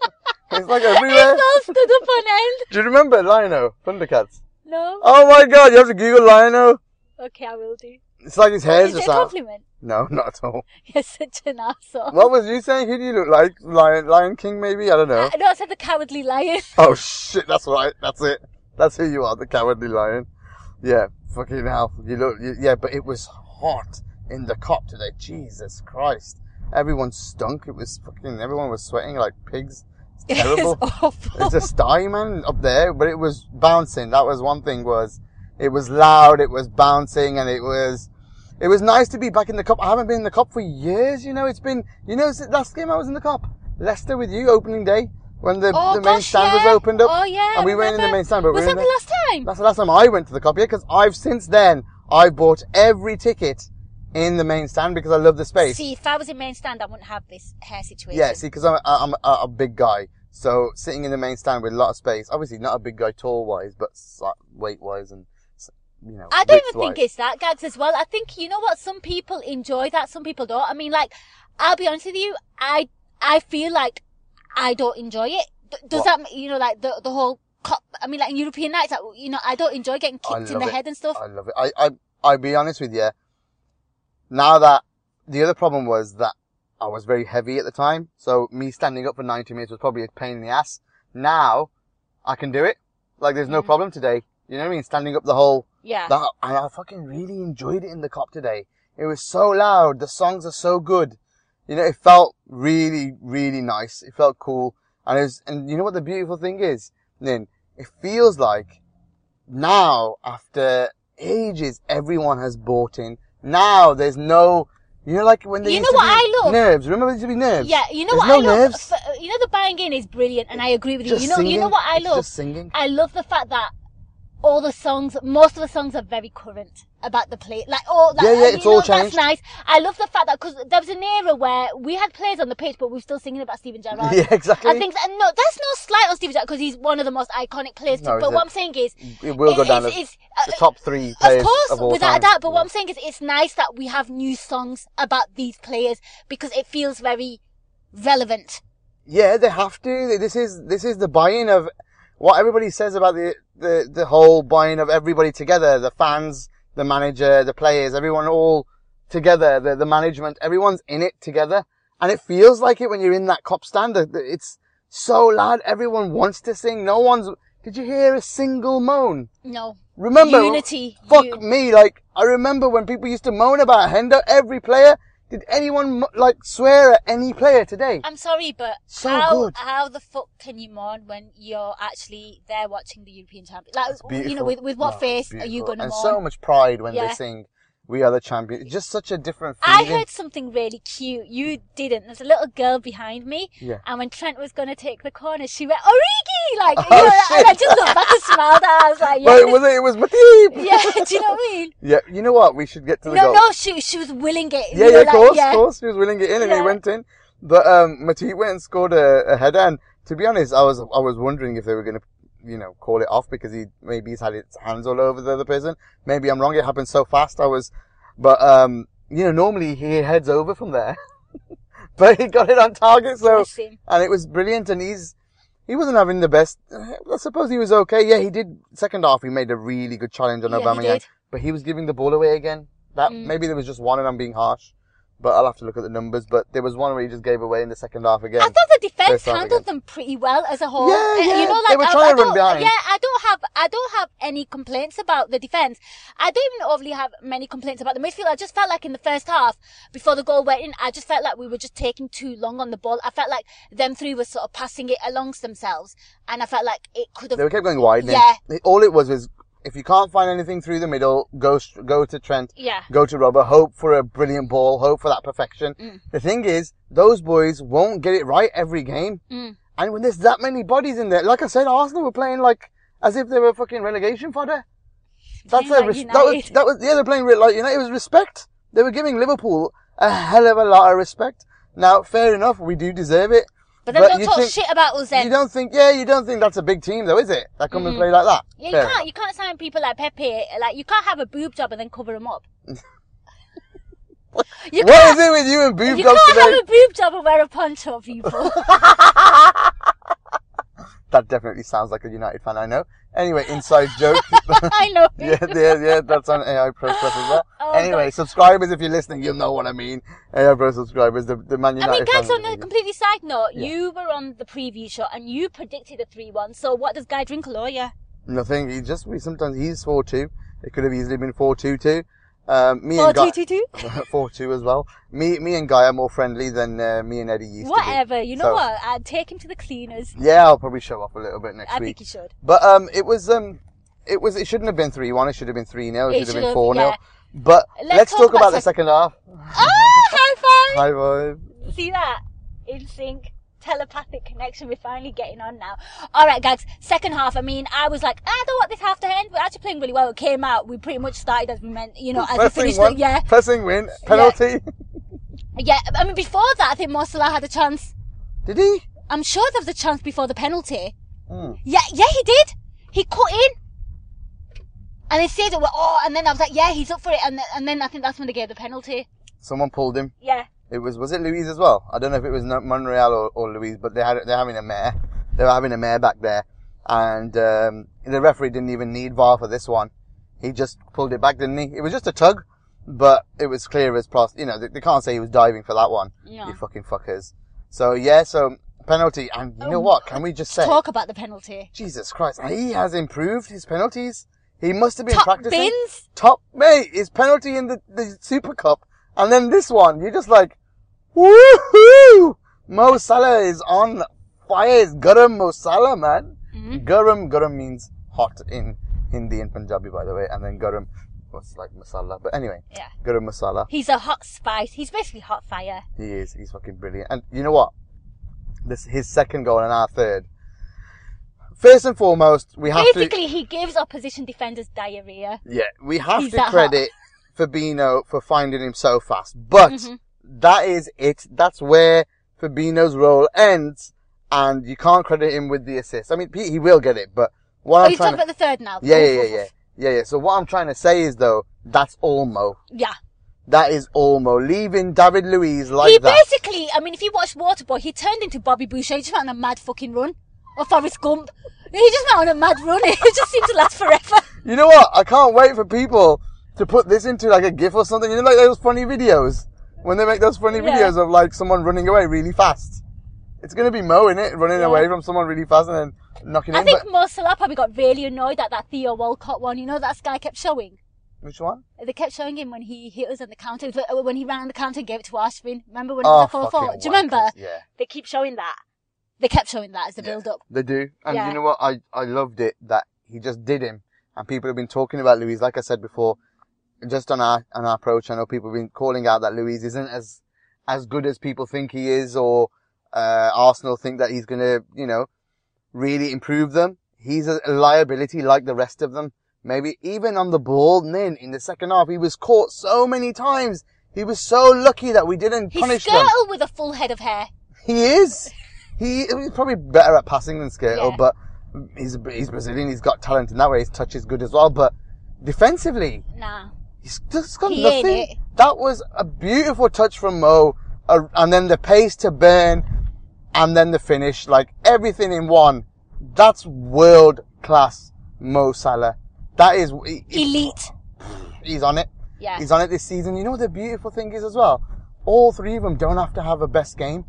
[SPEAKER 2] It's like everywhere.
[SPEAKER 1] It's all stood up on end.
[SPEAKER 2] Do you remember Lion-O? Thundercats.
[SPEAKER 1] No?
[SPEAKER 2] Oh my god, you have to Google Lion-O.
[SPEAKER 1] Okay, I will do.
[SPEAKER 2] It's like his hair's
[SPEAKER 1] Is it
[SPEAKER 2] just
[SPEAKER 1] a
[SPEAKER 2] out.
[SPEAKER 1] compliment?
[SPEAKER 2] No, not at all.
[SPEAKER 1] You're such an asshole.
[SPEAKER 2] What was you saying? Who do you look like? Lion, Lion King, maybe? I don't know.
[SPEAKER 1] Uh, no, I said the cowardly lion.
[SPEAKER 2] Oh shit, that's right. That's it. That's who you are, the cowardly lion. Yeah, fucking hell. You look, you, yeah, but it was hot in the Kop today. Jesus Christ. Everyone stunk. It was fucking, everyone was sweating like pigs. It's terrible.
[SPEAKER 1] It's awful.
[SPEAKER 2] it's a sty, man, up there, but it was bouncing. That was one thing was, it was loud, it was bouncing, and it was, it was nice to be back in the cup. I haven't been in the cup for years, you know, it's been, you know, last game I was in the cup, Leicester with you, opening day, when the,
[SPEAKER 1] oh,
[SPEAKER 2] the main
[SPEAKER 1] gosh,
[SPEAKER 2] stand
[SPEAKER 1] yeah.
[SPEAKER 2] was opened up.
[SPEAKER 1] Oh, yeah.
[SPEAKER 2] And we weren't in the main stand, but
[SPEAKER 1] Was
[SPEAKER 2] we
[SPEAKER 1] that
[SPEAKER 2] in
[SPEAKER 1] the last time?
[SPEAKER 2] That's the last time I went to the copier because I've, since then, I've bought every ticket in the main stand because I love the space.
[SPEAKER 1] See, if I was in main stand, I wouldn't have this hair situation.
[SPEAKER 2] Yeah, see, because I'm, a- I'm a, a big guy, so sitting in the main stand with a lot of space. Obviously, not a big guy tall wise, but weight wise and you know.
[SPEAKER 1] I don't even think it's that, Gags, as well. I think, you know what, some people enjoy that, some people don't. I mean, like, I'll be honest with you, I, I feel like I don't enjoy it. Does
[SPEAKER 2] What?
[SPEAKER 1] that, you know, like, the, the whole Kop, I mean, like, in European nights, like, you know, I don't enjoy getting
[SPEAKER 2] I
[SPEAKER 1] kicked in
[SPEAKER 2] love
[SPEAKER 1] the
[SPEAKER 2] it.
[SPEAKER 1] head and stuff.
[SPEAKER 2] I love it. I, I, I'll be honest with you. Now that the other problem was that I was very heavy at the time, so me standing up for 90 minutes was probably a pain in the ass. Now I can do it. Like there's no
[SPEAKER 1] Mm.
[SPEAKER 2] problem today. You know what I mean? Standing up the whole
[SPEAKER 1] yeah.
[SPEAKER 2] That, and I fucking really enjoyed it in the Kop today. It was so loud. The songs are so good. You know, it felt really, really nice. It felt cool. And it was, and you know what the beautiful thing is? Then it feels like now, after ages, everyone has bought in. Now there's no, you know, like when they
[SPEAKER 1] You
[SPEAKER 2] used
[SPEAKER 1] know
[SPEAKER 2] to
[SPEAKER 1] what
[SPEAKER 2] be
[SPEAKER 1] I love?
[SPEAKER 2] Nerves. Remember there used to be nerves?
[SPEAKER 1] Yeah, you know
[SPEAKER 2] There's
[SPEAKER 1] what
[SPEAKER 2] no
[SPEAKER 1] I love?
[SPEAKER 2] nerves.
[SPEAKER 1] You know, the buying in is brilliant, and I agree with you.
[SPEAKER 2] Just
[SPEAKER 1] You know,
[SPEAKER 2] singing.
[SPEAKER 1] you know what I
[SPEAKER 2] It's
[SPEAKER 1] love?
[SPEAKER 2] Just singing.
[SPEAKER 1] I love the fact that all the songs, most of the songs are very current about the play. Like, oh, like,
[SPEAKER 2] Yeah, yeah,
[SPEAKER 1] uh,
[SPEAKER 2] it's
[SPEAKER 1] you
[SPEAKER 2] all changed.
[SPEAKER 1] That's nice. I love the fact that because there was an era where we had players on the pitch, but we were still singing about Steven Gerrard.
[SPEAKER 2] Yeah, exactly.
[SPEAKER 1] And things, and no, that's no slight on Steven Gerrard because he's one of the most iconic players.
[SPEAKER 2] No,
[SPEAKER 1] but
[SPEAKER 2] is
[SPEAKER 1] what
[SPEAKER 2] it?
[SPEAKER 1] I'm saying is,
[SPEAKER 2] It will go down
[SPEAKER 1] it's-
[SPEAKER 2] as
[SPEAKER 1] it's, uh,
[SPEAKER 2] the top three
[SPEAKER 1] of
[SPEAKER 2] players
[SPEAKER 1] course,
[SPEAKER 2] of all
[SPEAKER 1] without
[SPEAKER 2] time.
[SPEAKER 1] a doubt. But
[SPEAKER 2] Yeah.
[SPEAKER 1] what I'm saying is, it's nice that we have new songs about these players because it feels very relevant.
[SPEAKER 2] Yeah, they have to. This is this is the buy-in of what everybody says about the the the whole buy-in of everybody together, the fans, the manager, the players, everyone all together, the the management, everyone's in it together, and it feels like it when you're in that Kop stand. It's so loud, everyone wants to sing. No one's. Did you hear a single moan?
[SPEAKER 1] No.
[SPEAKER 2] Remember,
[SPEAKER 1] Unity.
[SPEAKER 2] Fuck me, like I remember when people used to moan about Hendo. Every player. Did anyone like swear at any player today?
[SPEAKER 1] I'm sorry, but
[SPEAKER 2] So
[SPEAKER 1] how
[SPEAKER 2] good.
[SPEAKER 1] how the fuck can you mourn when you're actually there watching the European champion? Like, you know, with with what
[SPEAKER 2] No,
[SPEAKER 1] face are you gonna
[SPEAKER 2] moan?
[SPEAKER 1] And
[SPEAKER 2] so much pride when
[SPEAKER 1] Yeah.
[SPEAKER 2] they sing we are the champions. Just such a different
[SPEAKER 1] I heard something really cute. You didn't. There's a little girl behind me.
[SPEAKER 2] Yeah.
[SPEAKER 1] And when Trent was going to take the corner, she went, Origi! Like, you
[SPEAKER 2] Oh,
[SPEAKER 1] know, and I just looked back and smiled at her. I was like, yeah.
[SPEAKER 2] But it was it was Matip.
[SPEAKER 1] yeah, do you know what I mean?
[SPEAKER 2] Yeah, you know what? We should get to the
[SPEAKER 1] No,
[SPEAKER 2] goal.
[SPEAKER 1] no, she, she was willing it.
[SPEAKER 2] Yeah, yeah, of
[SPEAKER 1] like,
[SPEAKER 2] course,
[SPEAKER 1] yeah.
[SPEAKER 2] of course. He was willing it in, and he went in. But um, Matip went and scored a, a header. And to be honest, I was I was wondering if they were going to, you know, call it off because he maybe he's had his hands all over the other person. Maybe I'm wrong. It happened so fast. I was, but um, you know, normally he heads over from there, but he got it on target. So and it was brilliant. And he's he wasn't having the best. I suppose he was okay. Yeah, he did. Second half, he made a really good challenge on
[SPEAKER 1] Yeah,
[SPEAKER 2] Aubameyang, but he was giving the ball away again. That
[SPEAKER 1] Mm.
[SPEAKER 2] maybe there was just one, and I'm being harsh. But I'll have to look at the numbers. But there was one where he just gave away in the second half again.
[SPEAKER 1] I thought the defense handled
[SPEAKER 2] again.
[SPEAKER 1] them pretty well as a whole.
[SPEAKER 2] Yeah,
[SPEAKER 1] Uh,
[SPEAKER 2] yeah,
[SPEAKER 1] You know,
[SPEAKER 2] they were
[SPEAKER 1] I,
[SPEAKER 2] trying
[SPEAKER 1] I
[SPEAKER 2] to run
[SPEAKER 1] don't,
[SPEAKER 2] behind.
[SPEAKER 1] yeah, I don't have, I don't have any complaints about the defense. I don't even overly have many complaints about the midfield. I just felt like in the first half, before the goal went in, I just felt like we were just taking too long on the ball. I felt like them three were sort of passing it amongst themselves, and I felt like it could have.
[SPEAKER 2] they kept going wide.
[SPEAKER 1] Yeah.
[SPEAKER 2] All it was was if you can't find anything through the middle, go go to Trent.
[SPEAKER 1] Yeah.
[SPEAKER 2] Go to Robert. Hope for a brilliant ball. Hope for that perfection.
[SPEAKER 1] Mm.
[SPEAKER 2] The thing is, those boys won't get it right every game.
[SPEAKER 1] Mm.
[SPEAKER 2] And when there's that many bodies in there, like I said, Arsenal were playing like as if they were fucking relegation fodder. That's
[SPEAKER 1] Playing
[SPEAKER 2] a res- that was that was yeah they're playing re- like United. It was respect. They were giving Liverpool a hell of a lot of respect. Now, fair enough, we do deserve it.
[SPEAKER 1] But then
[SPEAKER 2] But
[SPEAKER 1] don't talk
[SPEAKER 2] think-
[SPEAKER 1] shit about us then.
[SPEAKER 2] You don't think, yeah, you don't think that's a big team though, is it? That come and mm. play like that.
[SPEAKER 1] yeah, you
[SPEAKER 2] Fair
[SPEAKER 1] can't,
[SPEAKER 2] enough.
[SPEAKER 1] you can't sign people like Pepe. Like, you can't have a boob job and then cover them up. you
[SPEAKER 2] What
[SPEAKER 1] can't,
[SPEAKER 2] it with you and boob
[SPEAKER 1] you
[SPEAKER 2] jobs
[SPEAKER 1] can't
[SPEAKER 2] today?
[SPEAKER 1] have a boob job and wear a poncho, people.
[SPEAKER 2] That definitely sounds like a United fan I know. Anyway, inside joke.
[SPEAKER 1] I know.
[SPEAKER 2] yeah, yeah, yeah, that's on AI Pro stuff as well.
[SPEAKER 1] Oh,
[SPEAKER 2] anyway,
[SPEAKER 1] God.
[SPEAKER 2] subscribers, if you're listening, you'll know what I mean. AI Pro subscribers, the, the Man United.
[SPEAKER 1] I mean, guys, on a completely side note,
[SPEAKER 2] Yeah.
[SPEAKER 1] you were on the preview show and you predicted a 3-1. So what does Guy drink, lawyer?
[SPEAKER 2] Nothing. He just we sometimes he's four two. It could have easily been four two two. Um, me and Guy
[SPEAKER 1] 4-2-2-2?
[SPEAKER 2] four two as well. Me me and Guy are more friendly than uh, me and Eddie used to
[SPEAKER 1] Whatever. You know
[SPEAKER 2] So-
[SPEAKER 1] what? I'd take him to the cleaners.
[SPEAKER 2] Yeah, I'll probably show off a little bit next
[SPEAKER 1] I
[SPEAKER 2] week.
[SPEAKER 1] think you should.
[SPEAKER 2] But um, it was um, it was it shouldn't have been three one. It should have been three 0 It should have been four 0
[SPEAKER 1] yeah.
[SPEAKER 2] But
[SPEAKER 1] Let's
[SPEAKER 2] let's,
[SPEAKER 1] talk
[SPEAKER 2] talk,
[SPEAKER 1] about
[SPEAKER 2] about, the second half.
[SPEAKER 1] Oh, high five!
[SPEAKER 2] High five.
[SPEAKER 1] See that? In sync. Telepathic connection. We're finally getting on now. All right, guys. Second half. I mean, I was like, I don't want this half to end. We're actually playing really well. It came out. We pretty much started as we meant, you know, as we
[SPEAKER 2] Pressing
[SPEAKER 1] finished.
[SPEAKER 2] one.
[SPEAKER 1] The, yeah,
[SPEAKER 2] Pressing win. Penalty.
[SPEAKER 1] yeah. I mean, before that, I think Mo Salah had a chance.
[SPEAKER 2] Did he?
[SPEAKER 1] I'm sure there was a chance before the penalty.
[SPEAKER 2] Hmm.
[SPEAKER 1] Yeah, yeah, he did. He cut in. And they said it were, oh, and then I was like, yeah, he's up for it. And, and then I think that's when they gave the penalty.
[SPEAKER 2] Someone pulled him.
[SPEAKER 1] Yeah.
[SPEAKER 2] It was was it Luiz as well? I don't know if it was Monreal or, or Luiz, but they had they're having a mare. They were having a mare back there, and um, the referee didn't even need VAR for this one. He just pulled it back, didn't he? It was just a tug, but it was clear as pros. You know, they, they can't say he was diving for that one.
[SPEAKER 1] No.
[SPEAKER 2] You fucking fuckers. So yeah, so penalty, and you know
[SPEAKER 1] Um,
[SPEAKER 2] what? Can we just say,
[SPEAKER 1] Talk about the penalty.
[SPEAKER 2] Jesus Christ, he has improved his penalties. He must have been
[SPEAKER 1] Top
[SPEAKER 2] practicing
[SPEAKER 1] bins.
[SPEAKER 2] top mate, his penalty in the, the Super Cup, and then this one, you're just like, woohoo! Mo Salah is on fire. It's Garam Mo Salah, man.
[SPEAKER 1] Mhm.
[SPEAKER 2] Garam, Garam means hot in Hindi and Punjabi, by the way, and then Garam was like masala. But anyway,
[SPEAKER 1] Yeah.
[SPEAKER 2] Garam Masala.
[SPEAKER 1] He's a hot spice. He's basically hot fire.
[SPEAKER 2] He is. He's fucking brilliant. And you know what? This his second goal and our third. First and foremost, we have to.
[SPEAKER 1] Basically, he gives opposition defenders diarrhea.
[SPEAKER 2] Yeah, we have
[SPEAKER 1] He's
[SPEAKER 2] to
[SPEAKER 1] hot.
[SPEAKER 2] credit Fabinho for finding him so fast. But
[SPEAKER 1] Mhm.
[SPEAKER 2] That is it. That's where Fabinho's role ends, and you can't credit him with the assist. I mean, he he will get it, but what
[SPEAKER 1] Oh,
[SPEAKER 2] I'm trying
[SPEAKER 1] talking
[SPEAKER 2] to
[SPEAKER 1] about the third now.
[SPEAKER 2] yeah, yeah, yeah, yeah, yeah, yeah. So what I'm trying to say is though, that's all Mo.
[SPEAKER 1] Yeah.
[SPEAKER 2] That is all Mo. Leaving David Luiz like
[SPEAKER 1] he
[SPEAKER 2] that.
[SPEAKER 1] basically, I mean, if you watch Waterboy, he turned into Bobby Boucher. He just went on a mad fucking run. Or Forrest Gump. He just went on a mad run. It just seemed to last forever.
[SPEAKER 2] You know what? I can't wait for people to put this into like a GIF or something. You know, like those funny videos when they make those funny
[SPEAKER 1] Yeah.
[SPEAKER 2] videos of like someone running away really fast. It's gonna be Mo in it, running
[SPEAKER 1] Yeah.
[SPEAKER 2] away from someone really fast and then knocking
[SPEAKER 1] I
[SPEAKER 2] in.
[SPEAKER 1] think
[SPEAKER 2] But
[SPEAKER 1] Mo Salah probably got really annoyed at that Theo Walcott one. You know that guy kept showing?
[SPEAKER 2] which one?
[SPEAKER 1] They kept showing him when he hit us on the counter. It was When he ran on the counter and gave it to Arshavin. Remember when it
[SPEAKER 2] Oh,
[SPEAKER 1] was a 4 4? Do you remember?
[SPEAKER 2] Yeah,
[SPEAKER 1] They keep showing that. They kept showing that as the
[SPEAKER 2] Yeah.
[SPEAKER 1] build up.
[SPEAKER 2] they do. And
[SPEAKER 1] Yeah.
[SPEAKER 2] you know what? I I loved it that he just did him, and people have been talking about Luiz. Like I said before, just on our on our approach, I know people have been calling out that Luiz isn't as as good as people think he is, or uh, Arsenal think that he's going to, you know, really improve them. He's a liability like the rest of them. Maybe even on the ball, then in the second half, he was caught so many times. He was so lucky that we didn't
[SPEAKER 1] He's
[SPEAKER 2] punish them.
[SPEAKER 1] Skrtel with a full head of hair.
[SPEAKER 2] He is. He, he's probably better at passing than Skrtel,
[SPEAKER 1] Yeah.
[SPEAKER 2] but he's he's Brazilian. He's got talent in that way. His touch is good as well. But defensively,
[SPEAKER 1] Nah.
[SPEAKER 2] He's just got
[SPEAKER 1] He
[SPEAKER 2] nothing. That was a beautiful touch from Mo, uh, and then the pace to burn, and then the finish. Like everything in one. That's world class Mo Salah. That is he-
[SPEAKER 1] Elite.
[SPEAKER 2] he's on it.
[SPEAKER 1] Yeah.
[SPEAKER 2] He's on it this season. You know what the beautiful thing is as well? All three of them don't have to have a best game,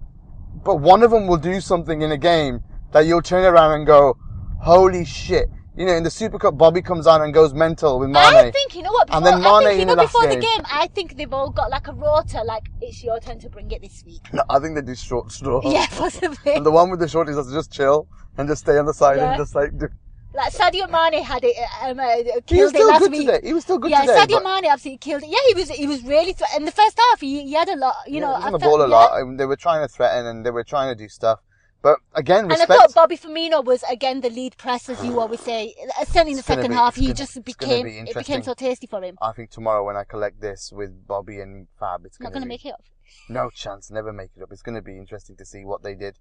[SPEAKER 2] but one of them will do something in a game that you'll turn around and go, holy shit. You know, in the Super Cup, Bobby comes on and goes mental with Mane.
[SPEAKER 1] I think you know what. Before,
[SPEAKER 2] And then
[SPEAKER 1] I
[SPEAKER 2] Mane
[SPEAKER 1] think, you know,
[SPEAKER 2] the
[SPEAKER 1] before the
[SPEAKER 2] game.
[SPEAKER 1] game, I think they've all got like a rota. Like it's your turn to bring it this week.
[SPEAKER 2] No, I think they do short straw.
[SPEAKER 1] Yeah, possibly.
[SPEAKER 2] And the one with the shorties has to just chill and just stay on the side
[SPEAKER 1] Yeah.
[SPEAKER 2] and just like do.
[SPEAKER 1] Like Sadio Mane had it, um, uh,
[SPEAKER 2] He was
[SPEAKER 1] killed it
[SPEAKER 2] still
[SPEAKER 1] last
[SPEAKER 2] good
[SPEAKER 1] week.
[SPEAKER 2] today. He was still good
[SPEAKER 1] yeah,
[SPEAKER 2] today.
[SPEAKER 1] Sadio
[SPEAKER 2] but-
[SPEAKER 1] Mane absolutely killed it. Yeah, he was. He was really. Th- in the first half, he, he had a lot. You
[SPEAKER 2] yeah,
[SPEAKER 1] know,
[SPEAKER 2] he was
[SPEAKER 1] I
[SPEAKER 2] on the
[SPEAKER 1] felt-
[SPEAKER 2] ball a
[SPEAKER 1] yeah.
[SPEAKER 2] lot. and They were trying to threaten and they were trying to do stuff. But again,
[SPEAKER 1] And I
[SPEAKER 2] respect.
[SPEAKER 1] thought Bobby Firmino was again the lead press, as you always say. Uh, Certainly in the second
[SPEAKER 2] be-
[SPEAKER 1] half, he
[SPEAKER 2] gonna-
[SPEAKER 1] just became.
[SPEAKER 2] be
[SPEAKER 1] It became so tasty for him.
[SPEAKER 2] I think tomorrow when I collect this with Bobby and Fab, it's
[SPEAKER 1] Not
[SPEAKER 2] going
[SPEAKER 1] to make it up.
[SPEAKER 2] no chance. Never make it up. It's going to be interesting to see what they did.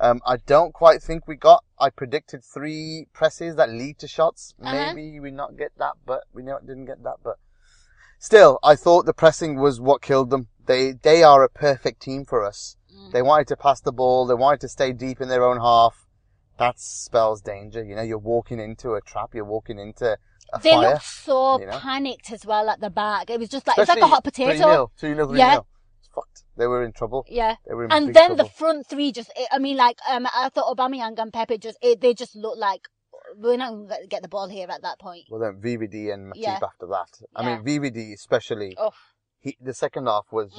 [SPEAKER 2] Um, I don't quite think we got. I predicted three presses that lead to shots.
[SPEAKER 1] Uh-huh.
[SPEAKER 2] Maybe we not get that, but we didn't get that. But still, I thought the pressing was what killed them. They they are a perfect team for us.
[SPEAKER 1] Mm.
[SPEAKER 2] They wanted to pass the ball. They wanted to stay deep in their own half. That spells danger. You know, you're walking into a trap. You're walking into a
[SPEAKER 1] They
[SPEAKER 2] fire.
[SPEAKER 1] looked so
[SPEAKER 2] you know?
[SPEAKER 1] panicked as well at the back. It was just like it's like a hot potato.
[SPEAKER 2] 3-0, 2-0, 3-0.
[SPEAKER 1] Yeah.
[SPEAKER 2] It's fucked. They were in trouble.
[SPEAKER 1] Yeah.
[SPEAKER 2] They were in
[SPEAKER 1] And then the front three just, I mean, like, um, I thought Aubameyang and Pepe just, it, they just looked like, we're not going to get the ball here at that point.
[SPEAKER 2] Well, then VVD and Matip
[SPEAKER 1] Yeah.
[SPEAKER 2] after that. I
[SPEAKER 1] Yeah.
[SPEAKER 2] mean, VVD especially.
[SPEAKER 1] Oh.
[SPEAKER 2] He, the second half was
[SPEAKER 1] Mm.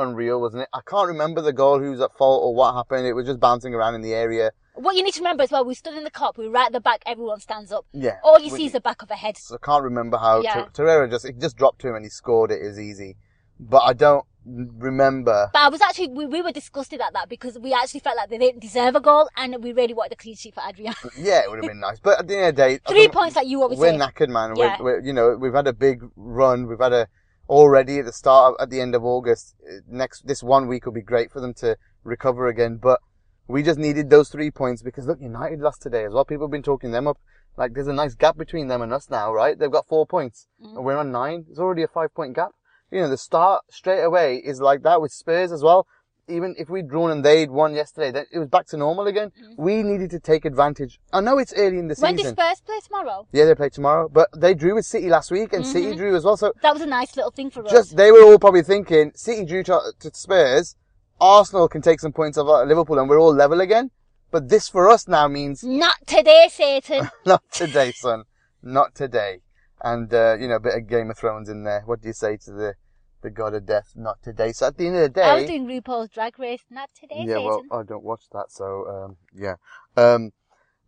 [SPEAKER 2] Unreal, wasn't it? I can't remember the goal, who's at fault or what happened. It was just bouncing around in the area.
[SPEAKER 1] What you need to remember as well, we stood in the Kop, we were right at the back, everyone stands up.
[SPEAKER 2] Yeah.
[SPEAKER 1] All you
[SPEAKER 2] We-
[SPEAKER 1] see is the back of a head.
[SPEAKER 2] So I can't remember how
[SPEAKER 1] Yeah.
[SPEAKER 2] Ter- Torreira just, it just dropped to him and he scored it. It was easy. But I don't remember.
[SPEAKER 1] But I was actually, we, we were disgusted at that because we actually felt like they didn't deserve a goal and we really wanted a clean sheet for Adrian.
[SPEAKER 2] Yeah, it would have been nice. But at the end of the day,
[SPEAKER 1] Three points like you always
[SPEAKER 2] we're
[SPEAKER 1] say.
[SPEAKER 2] knackered, man.
[SPEAKER 1] Yeah.
[SPEAKER 2] We're, we're, you know, we've had a big run. We've had a already at the start of, at the end of August. Uh, Next, this one week will be great for them to recover again. But we just needed those three points because look, United lost today as well. People have been talking them up. Like there's a nice gap between them and us now, right? They've got four points
[SPEAKER 1] Mm.
[SPEAKER 2] and we're on nine. It's already a five point gap. You know, the start straight away is like that with Spurs as well. Even if we'd drawn and they'd won yesterday, then it was back to normal again. We needed to take advantage. I know it's early in the
[SPEAKER 1] Mm. When
[SPEAKER 2] season.
[SPEAKER 1] does Spurs play tomorrow?
[SPEAKER 2] Yeah, they play tomorrow, but they drew with City last week, and City drew as well. So
[SPEAKER 1] That was a nice little thing for us.
[SPEAKER 2] just they were all probably thinking City drew to, to Spurs, Arsenal can take some points off Liverpool, and we're all level again. But this for us now means
[SPEAKER 1] Not today, Satan.
[SPEAKER 2] not today, son, not today. And uh, you know, a bit of Game of Thrones in there. What do you say to the the God of Death? Not today. So at the end of the day,
[SPEAKER 1] I was doing RuPaul's Drag Race. Not today,
[SPEAKER 2] yeah,
[SPEAKER 1] Satan.
[SPEAKER 2] well, I don't watch that, so um, yeah. Um,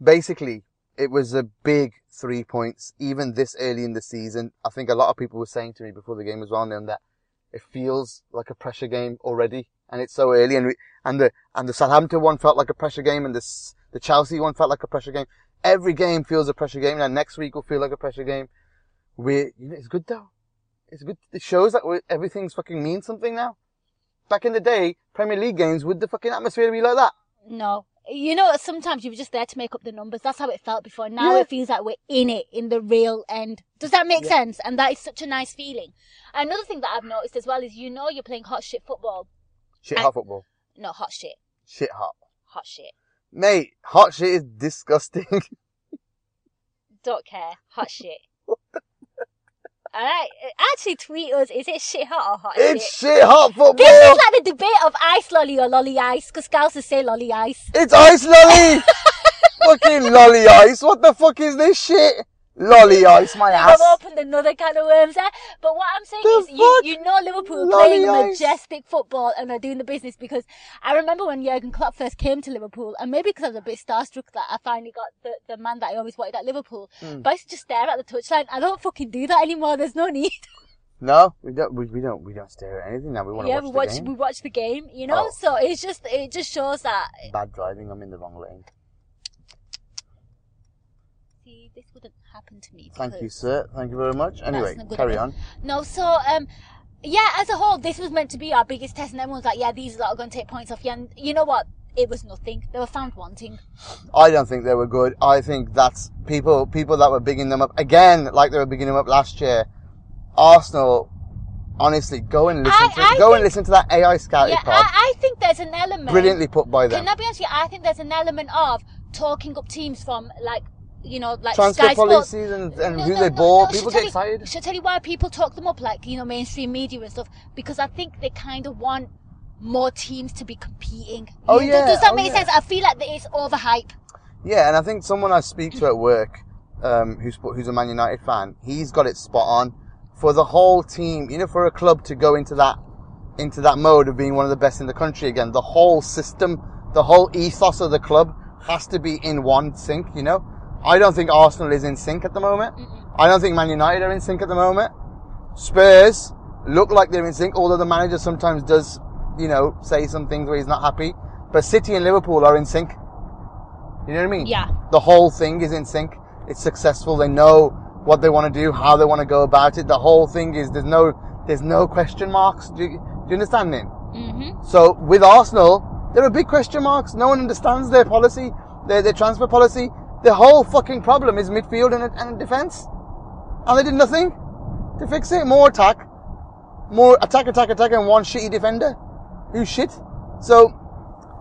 [SPEAKER 2] basically, it was a big three points, even this early in the season. I think a lot of people were saying to me before the game was on them that it feels like a pressure game already, and it's so early, and we, and the and the Southampton one felt like a pressure game, and the the Chelsea one felt like a pressure game. Every game feels a pressure game, and next week will feel like a pressure game. We, you know, it's good though. It's good. It shows that everything's fucking means something now. Back in the day, Premier League games would the fucking atmosphere be like that?
[SPEAKER 1] No. You know, sometimes you were just there to make up the numbers. That's how it felt before. Now
[SPEAKER 2] Yeah.
[SPEAKER 1] it feels like we're in it, in the real end. Does that make sense? And that is such a nice feeling. Another thing that I've noticed as well is you know you're playing hot shit football.
[SPEAKER 2] Shit hot football.
[SPEAKER 1] No, hot shit.
[SPEAKER 2] Shit hot.
[SPEAKER 1] Hot shit.
[SPEAKER 2] Mate, hot shit is disgusting.
[SPEAKER 1] Don't care. Hot shit. Alright. Uh, actually tweet us, is it shit hot or hot
[SPEAKER 2] it's
[SPEAKER 1] shit?
[SPEAKER 2] shit hot football!
[SPEAKER 1] This is like the debate of ice lolly or lolly ice, because Scousers say lolly ice.
[SPEAKER 2] It's ice lolly! fucking lolly ice. What the fuck is this shit? Lolly ice, my ass.
[SPEAKER 1] I've opened another can of worms there. But what I'm saying
[SPEAKER 2] The
[SPEAKER 1] is, you, you know Liverpool are playing
[SPEAKER 2] ice.
[SPEAKER 1] majestic football and are doing the business because I remember when Jurgen Klopp first came to Liverpool, and maybe because I was a bit starstruck that I finally got the, the man that I always wanted at Liverpool.
[SPEAKER 2] Hmm.
[SPEAKER 1] But I used to just stare at the touchline. I don't fucking do that anymore. There's no need.
[SPEAKER 2] No, we don't. We, we don't. We don't stare at anything now. We want to
[SPEAKER 1] yeah,
[SPEAKER 2] watch
[SPEAKER 1] we
[SPEAKER 2] the
[SPEAKER 1] watch
[SPEAKER 2] game.
[SPEAKER 1] we watch the game, you know.
[SPEAKER 2] Oh.
[SPEAKER 1] So it's just it just shows that
[SPEAKER 2] Bad driving. I'm in the wrong lane.
[SPEAKER 1] This wouldn't happen to me.
[SPEAKER 2] Thank you, sir. Thank you very much. Anyway, carry on.
[SPEAKER 1] No, so um, yeah, as a whole, this was meant to be our biggest test, and everyone's like, yeah, these lot are going to take points off you, and you know what? It was nothing. They were found wanting.
[SPEAKER 2] I don't think they were good. I think that's people people that were bigging them up again, like they were bigging them up last year. Arsenal, honestly, go and listen
[SPEAKER 1] I-
[SPEAKER 2] to
[SPEAKER 1] I
[SPEAKER 2] go and listen to that AI scouting
[SPEAKER 1] Yeah,
[SPEAKER 2] pod.
[SPEAKER 1] I, I think there's an element.
[SPEAKER 2] Brilliantly put by them.
[SPEAKER 1] Can I be honest with you? I think there's an element of talking up teams from like, you know, like
[SPEAKER 2] Transfer
[SPEAKER 1] Sky Sports.
[SPEAKER 2] policies and, and
[SPEAKER 1] No,
[SPEAKER 2] who
[SPEAKER 1] no,
[SPEAKER 2] they
[SPEAKER 1] no,
[SPEAKER 2] bought. People get
[SPEAKER 1] you-
[SPEAKER 2] excited.
[SPEAKER 1] Should I tell you why people talk them up, like you know, mainstream media and stuff? Because I think they kind of want more teams to be competing.
[SPEAKER 2] Oh, yeah,
[SPEAKER 1] Does that
[SPEAKER 2] oh,
[SPEAKER 1] make
[SPEAKER 2] yeah.
[SPEAKER 1] sense? I feel like it's overhype.
[SPEAKER 2] Yeah, and I think someone I speak to at work, um, who's who's a Man United fan, he's got it spot on. For the whole team, you know, for a club to go into that into that mode of being one of the best in the country again, the whole system, the whole ethos of the club has to be in one sync. You know, I don't think Arsenal is in sync at the moment. I don't think Man United are in sync at the moment. Spurs look like they're in sync, although the manager sometimes does, you know, say some things where he's not happy. But City and Liverpool are in sync. You know what I mean?
[SPEAKER 1] Yeah.
[SPEAKER 2] The whole thing is in sync. It's successful. They know what they want to do, how they want to go about it. The whole thing is there's no there's no question marks. Do you, do you understand me?
[SPEAKER 1] Mm-hmm.
[SPEAKER 2] So with Arsenal, there are big question marks. No one understands their policy, their their transfer policy. The whole fucking problem is midfield and, and defense, and they did nothing to fix it. More attack, more attack, attack, attack, and one shitty defender who's shit. So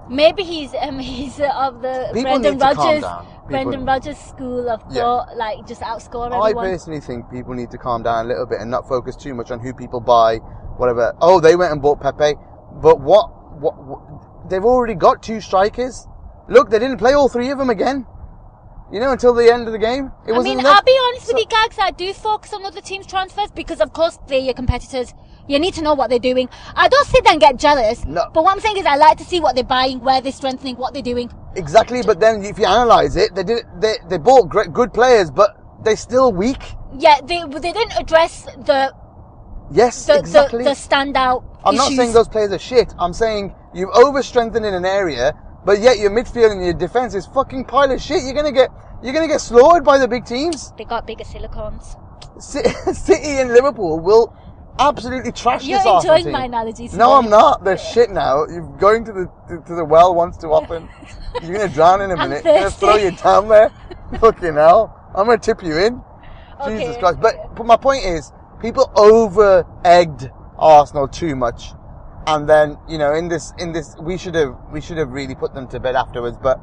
[SPEAKER 1] Maybe he's um he's uh, of the Brendan
[SPEAKER 2] need to calm
[SPEAKER 1] Rodgers. Brendan Rodgers school of
[SPEAKER 2] Yeah.
[SPEAKER 1] like just outscore
[SPEAKER 2] I
[SPEAKER 1] everyone.
[SPEAKER 2] personally think people need to calm down a little bit and not focus too much on who people buy, whatever. Oh, they went and bought Pepe, but what? What? what they've already got two strikers. Look, they didn't play all three of them again. You know, until the end of the game. It
[SPEAKER 1] I
[SPEAKER 2] wasn't
[SPEAKER 1] mean,
[SPEAKER 2] enough.
[SPEAKER 1] I'll be honest with you, Gags. I do focus on other teams' transfers because, of course, they're your competitors. You need to know what they're doing. I don't sit there and get jealous.
[SPEAKER 2] No.
[SPEAKER 1] But what I'm saying is, I like to see what they're buying, where they're strengthening, what they're doing.
[SPEAKER 2] Exactly, but then if you analyze it, they did. They they bought great, good players, but they're still weak.
[SPEAKER 1] Yeah, they they didn't address the
[SPEAKER 2] Yes,
[SPEAKER 1] the
[SPEAKER 2] exactly.
[SPEAKER 1] the, the standout
[SPEAKER 2] I'm not saying those players are shit. I'm saying you've over strengthened in an area, but yet your midfield and your defense is fucking pile of shit. You're gonna get you're gonna get slaughtered by the big teams.
[SPEAKER 1] They got bigger silicons.
[SPEAKER 2] City and Liverpool will absolutely trash
[SPEAKER 1] You're
[SPEAKER 2] this Arsenal
[SPEAKER 1] enjoying
[SPEAKER 2] team.
[SPEAKER 1] my analogies.
[SPEAKER 2] No. I'm not. They're shit now. You're going to the to, the well once too often. You're gonna drown in a
[SPEAKER 1] I'm
[SPEAKER 2] minute. They're gonna throw you down there. Fucking hell. I'm gonna tip you in. Jesus Christ. But, but my point is, people over egged Arsenal too much. And then, you know, in this, in this, we should have, we should have really put them to bed afterwards, but,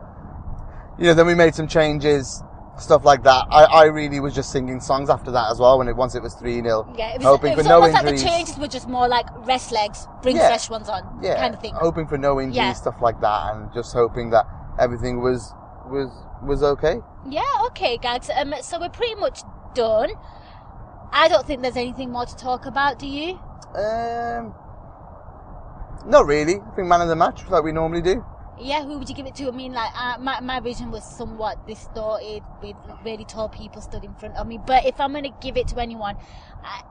[SPEAKER 2] you know, then we made some changes, stuff like that. I, I really was just singing songs after that as well when it, once it was 3-0.
[SPEAKER 1] Yeah, it was,
[SPEAKER 2] hoping
[SPEAKER 1] it was
[SPEAKER 2] for no
[SPEAKER 1] almost
[SPEAKER 2] injuries.
[SPEAKER 1] like the changes were just more like rest legs, bring
[SPEAKER 2] Yeah.
[SPEAKER 1] fresh ones on,
[SPEAKER 2] yeah,
[SPEAKER 1] kind of thing.
[SPEAKER 2] hoping for no injuries,
[SPEAKER 1] Yeah.
[SPEAKER 2] stuff like that, and just hoping that everything was, was, was okay.
[SPEAKER 1] Yeah, okay, guys. Um, so we're pretty much done. I don't think there's anything more to talk about. Do you?
[SPEAKER 2] Um, not really. I think man of the match, like we normally do.
[SPEAKER 1] Yeah, who would you give it to? I mean, like, uh, my, my vision was somewhat distorted with really tall people stood in front of me. But if I'm going to give it to anyone, I,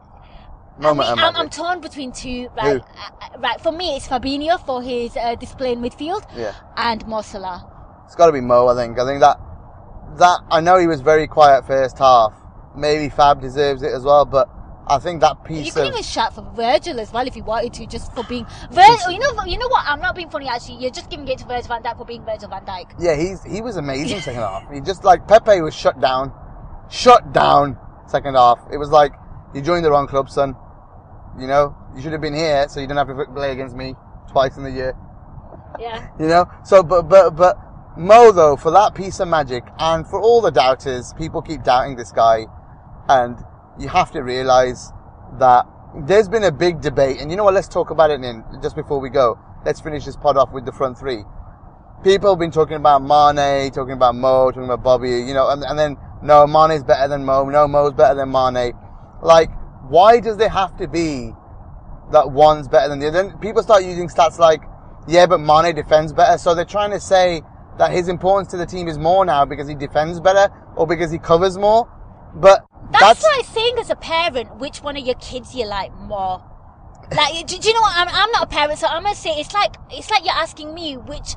[SPEAKER 1] I
[SPEAKER 2] Moment
[SPEAKER 1] mean, I'm, I'm torn between two. Right, uh, uh, right. For me, it's Fabinho for his uh, display in midfield
[SPEAKER 2] Yeah.
[SPEAKER 1] and Mo Salah.
[SPEAKER 2] It's got to be Mo. I think. I think that that I know he was very quiet first half. Maybe Fab deserves it as well, but I think that
[SPEAKER 1] You
[SPEAKER 2] piece
[SPEAKER 1] could
[SPEAKER 2] of
[SPEAKER 1] even shout for Virgil as well if you wanted to, just for being Virgil. You know, you know what? I'm not being funny. Actually, you're just giving it to Virgil Van Dijk for being Virgil Van Dijk.
[SPEAKER 2] yeah, he's he was amazing second half. He just like Pepe was shut down, shut down second half. It was like you joined the wrong club, son. You know, you should have been here so you don't have to play against me twice in the year.
[SPEAKER 1] Yeah.
[SPEAKER 2] You know? So, but, but, but, Mo though, for that piece of magic, and for all the doubters, people keep doubting this guy, and you have to realize that there's been a big debate, and you know what, let's talk about it in, just before we go. Let's finish this pod off with the front three. People have been talking about Mane, talking about Mo, talking about Bobby, you know, and, and then, no, Mane's better than Mo, no, Mo's better than Mane. Like, why does there have to be that one's better than the other. Then people start using stats like, yeah, but Mane defends better. So they're trying to say that his importance to the team is more now because he defends better or because he covers more. But
[SPEAKER 1] That's, like saying as a parent which one of your kids you like more. Like, do, do you know what? I'm, I'm not a parent, so I'm gonna say it's like it's like you're asking me which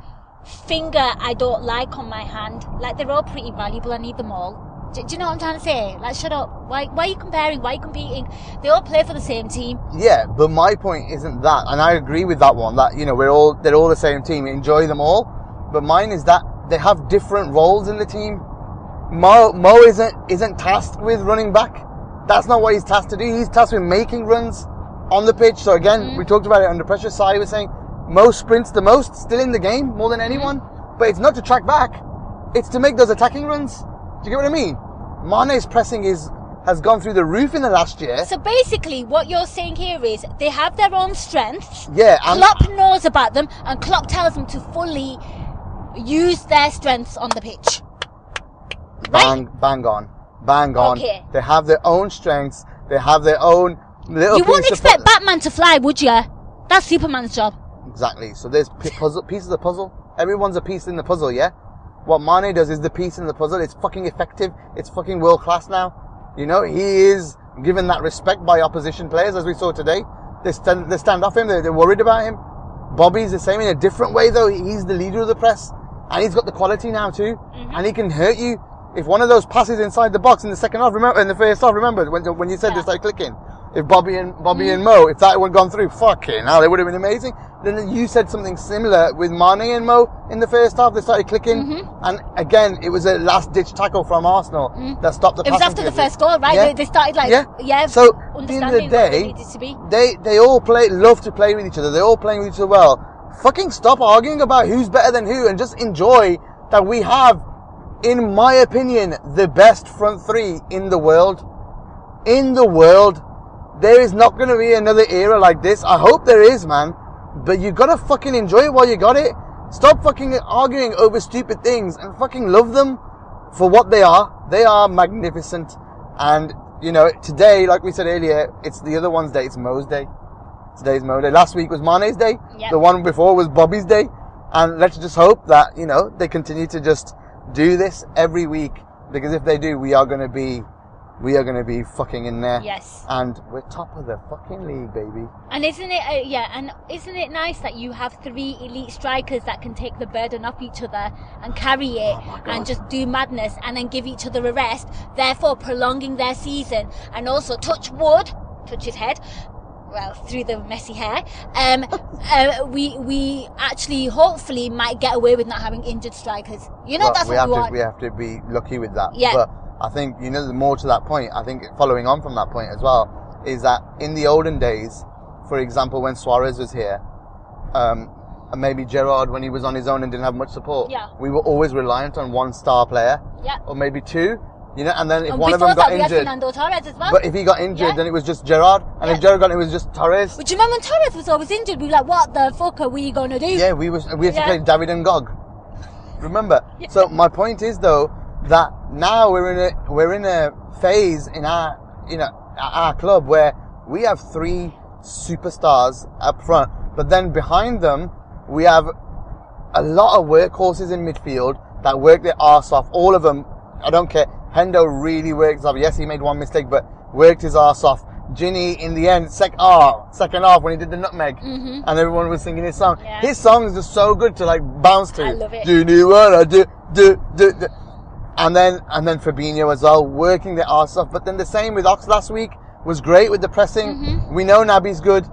[SPEAKER 1] finger I don't like on my hand. Like they're all pretty valuable. I need them all. Do, do you know what I'm trying to say? Like, shut up. Why why are you comparing? Why are you competing? They all play for the same team.
[SPEAKER 2] Yeah, but my point isn't that, and I agree with that one. That you know we're all they're all the same team. Enjoy them all, but mine is that they have different roles in the team. Mo Mo isn't isn't tasked with running back. That's not what he's tasked to do. He's tasked with making runs on the pitch. So again, mm-hmm. we talked about it under pressure. Sai was saying Mo sprints the most, still in the game more than mm-hmm. anyone. But it's not to track back; it's to make those attacking runs. Do you get what I mean? Mane's pressing is has gone through the roof in the last year.
[SPEAKER 1] So basically, what you're saying here is they have their own strengths.
[SPEAKER 2] Yeah, and-
[SPEAKER 1] Klopp knows about them, and Klopp tells them to fully use their strengths on the pitch.
[SPEAKER 2] Bang, bang on, bang on.
[SPEAKER 1] Okay.
[SPEAKER 2] They have their own strengths. They have their own little.
[SPEAKER 1] You wouldn't expect
[SPEAKER 2] pu-
[SPEAKER 1] Batman to fly, would you? That's Superman's job.
[SPEAKER 2] Exactly. So there's pi- puzzle pieces of the puzzle. Everyone's a piece in the puzzle. Yeah. What Mane does is the piece in the puzzle. It's fucking effective. It's fucking world class now. You know, he is given that respect by opposition players, as we saw today. They stand, they stand off him. They're, they're worried about him. Bobby's the same in a different way, though. He's the leader of the press, and he's got the quality now too, mm-hmm. and he can hurt you. If one of those passes inside the box in the second half, remember in the first half, remember when when you said they started clicking. If Bobby and Bobby and Mo, if that would have gone through, fucking hell, it would have been amazing. Then you said something similar with Mane and Mo in the first half. They started clicking,
[SPEAKER 1] Mm-hmm.
[SPEAKER 2] and again, it was a last ditch tackle from Arsenal that stopped the.
[SPEAKER 1] Mm. It was after the first goal, right?
[SPEAKER 2] Yeah.
[SPEAKER 1] They, they started like,
[SPEAKER 2] Yeah.
[SPEAKER 1] yeah,
[SPEAKER 2] So, at the end of the
[SPEAKER 1] they
[SPEAKER 2] day,
[SPEAKER 1] be.
[SPEAKER 2] they they all play love to play with each other. They're all playing with each other well. Fucking stop arguing about who's better than who and just enjoy that we have, in my opinion, the best front three in the world. In the world. There is not gonna be another era like this. I hope there is, man. But you gotta fucking enjoy it while you got it. Stop fucking arguing over stupid things and fucking love them for what they are. They are magnificent. And, you know, today, like we said earlier, it's the other one's day. It's Mo's day. Today's Mo day. Last week was Mane's day.
[SPEAKER 1] Yep.
[SPEAKER 2] The one before was Bobby's day. And let's just hope that, you know, they continue to just do this every week. Because if they do, we are going to be, we are going to be fucking in there.
[SPEAKER 1] Yes.
[SPEAKER 2] And we're top of the fucking league, baby.
[SPEAKER 1] And isn't it, uh, yeah, and isn't it nice that you have three elite strikers that can take the burden off each other and carry it
[SPEAKER 2] Oh
[SPEAKER 1] and just do madness and then give each other a rest, therefore prolonging their season and also touch wood, touch his head, well, through the messy hair, um, uh, we, we actually hopefully might get away with not having injured strikers. You know,
[SPEAKER 2] Well,
[SPEAKER 1] that's
[SPEAKER 2] we
[SPEAKER 1] what
[SPEAKER 2] have
[SPEAKER 1] we
[SPEAKER 2] to, we have to be lucky with that.
[SPEAKER 1] Yeah.
[SPEAKER 2] But I think, you know, the more to that point, I think following on from that point as well, is that in the olden days, for example, when Suarez was here, um, and maybe Gerrard when he was on his own and didn't have much support,
[SPEAKER 1] Yeah.
[SPEAKER 2] we were always reliant on one star player,
[SPEAKER 1] Yeah.
[SPEAKER 2] or maybe two, you know, and then if
[SPEAKER 1] And
[SPEAKER 2] one of them got
[SPEAKER 1] that, we had
[SPEAKER 2] injured,
[SPEAKER 1] Fernando Torres as well.
[SPEAKER 2] but if he got injured,
[SPEAKER 1] Yeah.
[SPEAKER 2] then it was just Gerrard, and
[SPEAKER 1] Yeah.
[SPEAKER 2] if Gerrard got it, it was just Torres.
[SPEAKER 1] But you remember when Torres was always injured? We were like, what the fuck are we gonna do?
[SPEAKER 2] Yeah, we was we had to play David N'Gog. Remember? So my point is though that now we're in a we're in a phase in our you know our club where we have three superstars up front, but then behind them we have a lot of workhorses in midfield that work their arse off. All of them, I don't care. Hendo really works off. Yes, he made one mistake, but worked his arse off. Gini in the end, sec- oh, second half when he did the nutmeg, and everyone was singing his song.
[SPEAKER 1] Mm-hmm. Yeah.
[SPEAKER 2] His song is just so good to like bounce to.
[SPEAKER 1] I love it.
[SPEAKER 2] Do you what I do? Do do do. And then and then Fabinho as well, working their arse off. But then the same with Ox last week was great with the pressing.
[SPEAKER 1] Mm-hmm.
[SPEAKER 2] We know Naby's good,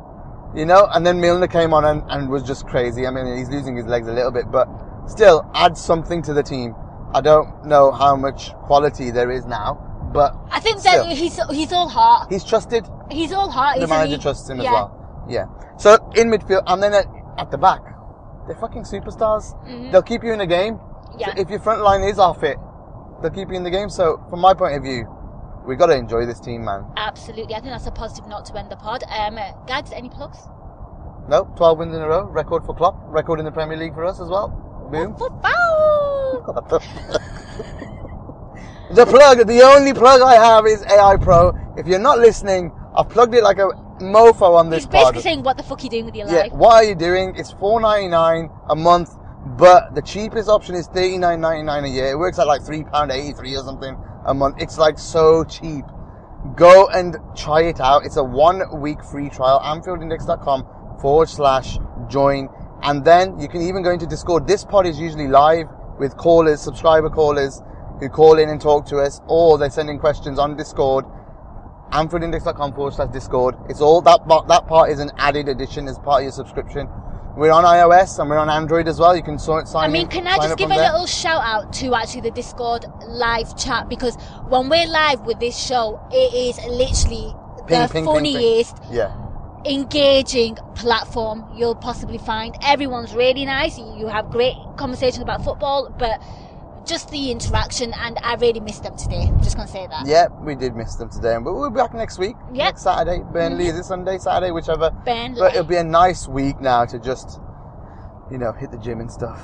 [SPEAKER 2] you know. And then Milner came on and, and was just crazy. I mean, he's losing his legs a little bit, but still add something to the team. I don't know how much quality there is now, but
[SPEAKER 1] I think
[SPEAKER 2] Still.
[SPEAKER 1] that he's he's all heart.
[SPEAKER 2] he's trusted.
[SPEAKER 1] He's all heart.
[SPEAKER 2] The manager
[SPEAKER 1] he?
[SPEAKER 2] trusts him
[SPEAKER 1] yeah.
[SPEAKER 2] as well. Yeah. So in midfield, and then at, at the back, they're fucking superstars. They'll keep you in the game.
[SPEAKER 1] Mm-hmm. Yeah.
[SPEAKER 2] So if your front line is off it, they'll keep you in the game. So from my point of view, we got to enjoy this team, man.
[SPEAKER 1] Absolutely. I think that's a positive note to end the pod. Um, Gags, any plugs?
[SPEAKER 2] No, 12 wins in a row, record for Klopp, record in the Premier League for us as well. Boom.
[SPEAKER 1] Football!
[SPEAKER 2] the plug, the only plug I have is AI Pro. If you're not listening, I've plugged it like a mofo on this
[SPEAKER 1] He's basically
[SPEAKER 2] pod.
[SPEAKER 1] saying, what the fuck are you doing with your
[SPEAKER 2] Yeah,
[SPEAKER 1] life?
[SPEAKER 2] what are you doing? It's four ninety nine a month, but the cheapest option is thirty nine ninety nine a year. It works at like three pound eighty three or something a month. It's like so cheap. Go and try it out. It's a one week free trial. AnfieldIndex.com forward slash join. And then you can even go into Discord. This pod is usually live with callers, subscriber callers who call in and talk to us, or they're sending questions on Discord. AnfieldIndex.com forward slash Discord. It's all that that part is an added addition as part of your subscription. We're on iOS and we're on Android as well. You can sort sign.
[SPEAKER 1] I mean, can I just give a
[SPEAKER 2] there.
[SPEAKER 1] little shout out to actually the Discord live chat because when we're live with this show, it is literally
[SPEAKER 2] Ping,
[SPEAKER 1] the
[SPEAKER 2] ping, ping, ping.
[SPEAKER 1] funniest,
[SPEAKER 2] Yeah.
[SPEAKER 1] Engaging platform you'll possibly find. Everyone's really nice. You have great conversations about football, but just the interaction, and I really missed them today. I'm just gonna say that.
[SPEAKER 2] Yeah, we did miss them today, but we'll be back next week.
[SPEAKER 1] Yep.
[SPEAKER 2] Next Saturday. Burnley, mm-hmm. is it Sunday, Saturday, whichever.
[SPEAKER 1] Burnley.
[SPEAKER 2] But it'll be a nice week now to just, you know, hit the gym and stuff.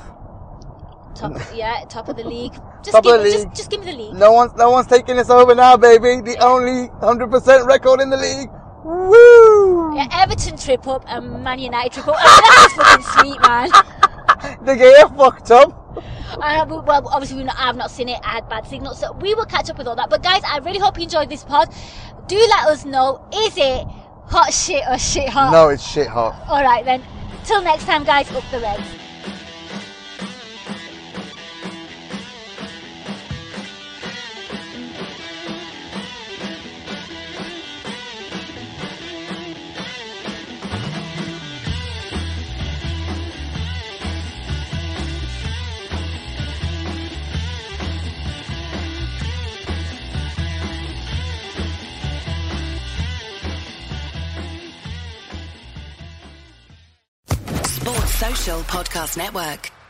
[SPEAKER 1] Top, yeah, top of the league. Just
[SPEAKER 2] Top
[SPEAKER 1] give,
[SPEAKER 2] of the league.
[SPEAKER 1] just give me the league.
[SPEAKER 2] No one's, no one's taking us over now, baby. The only 100% record in the league. Woo!
[SPEAKER 1] Yeah, Everton trip up and Man United trip up. I mean, that's fucking sweet, man.
[SPEAKER 2] They get fucked up.
[SPEAKER 1] Uh, well, obviously, not, I've not seen it. I had bad signal, so we will catch up with all that. But guys, I really hope you enjoyed this pod. Do let us know: is it hot shit or shit hot?
[SPEAKER 2] No, it's shit hot.
[SPEAKER 1] All right then. Till next time, guys. Up the Reds.
[SPEAKER 3] Podcast Network.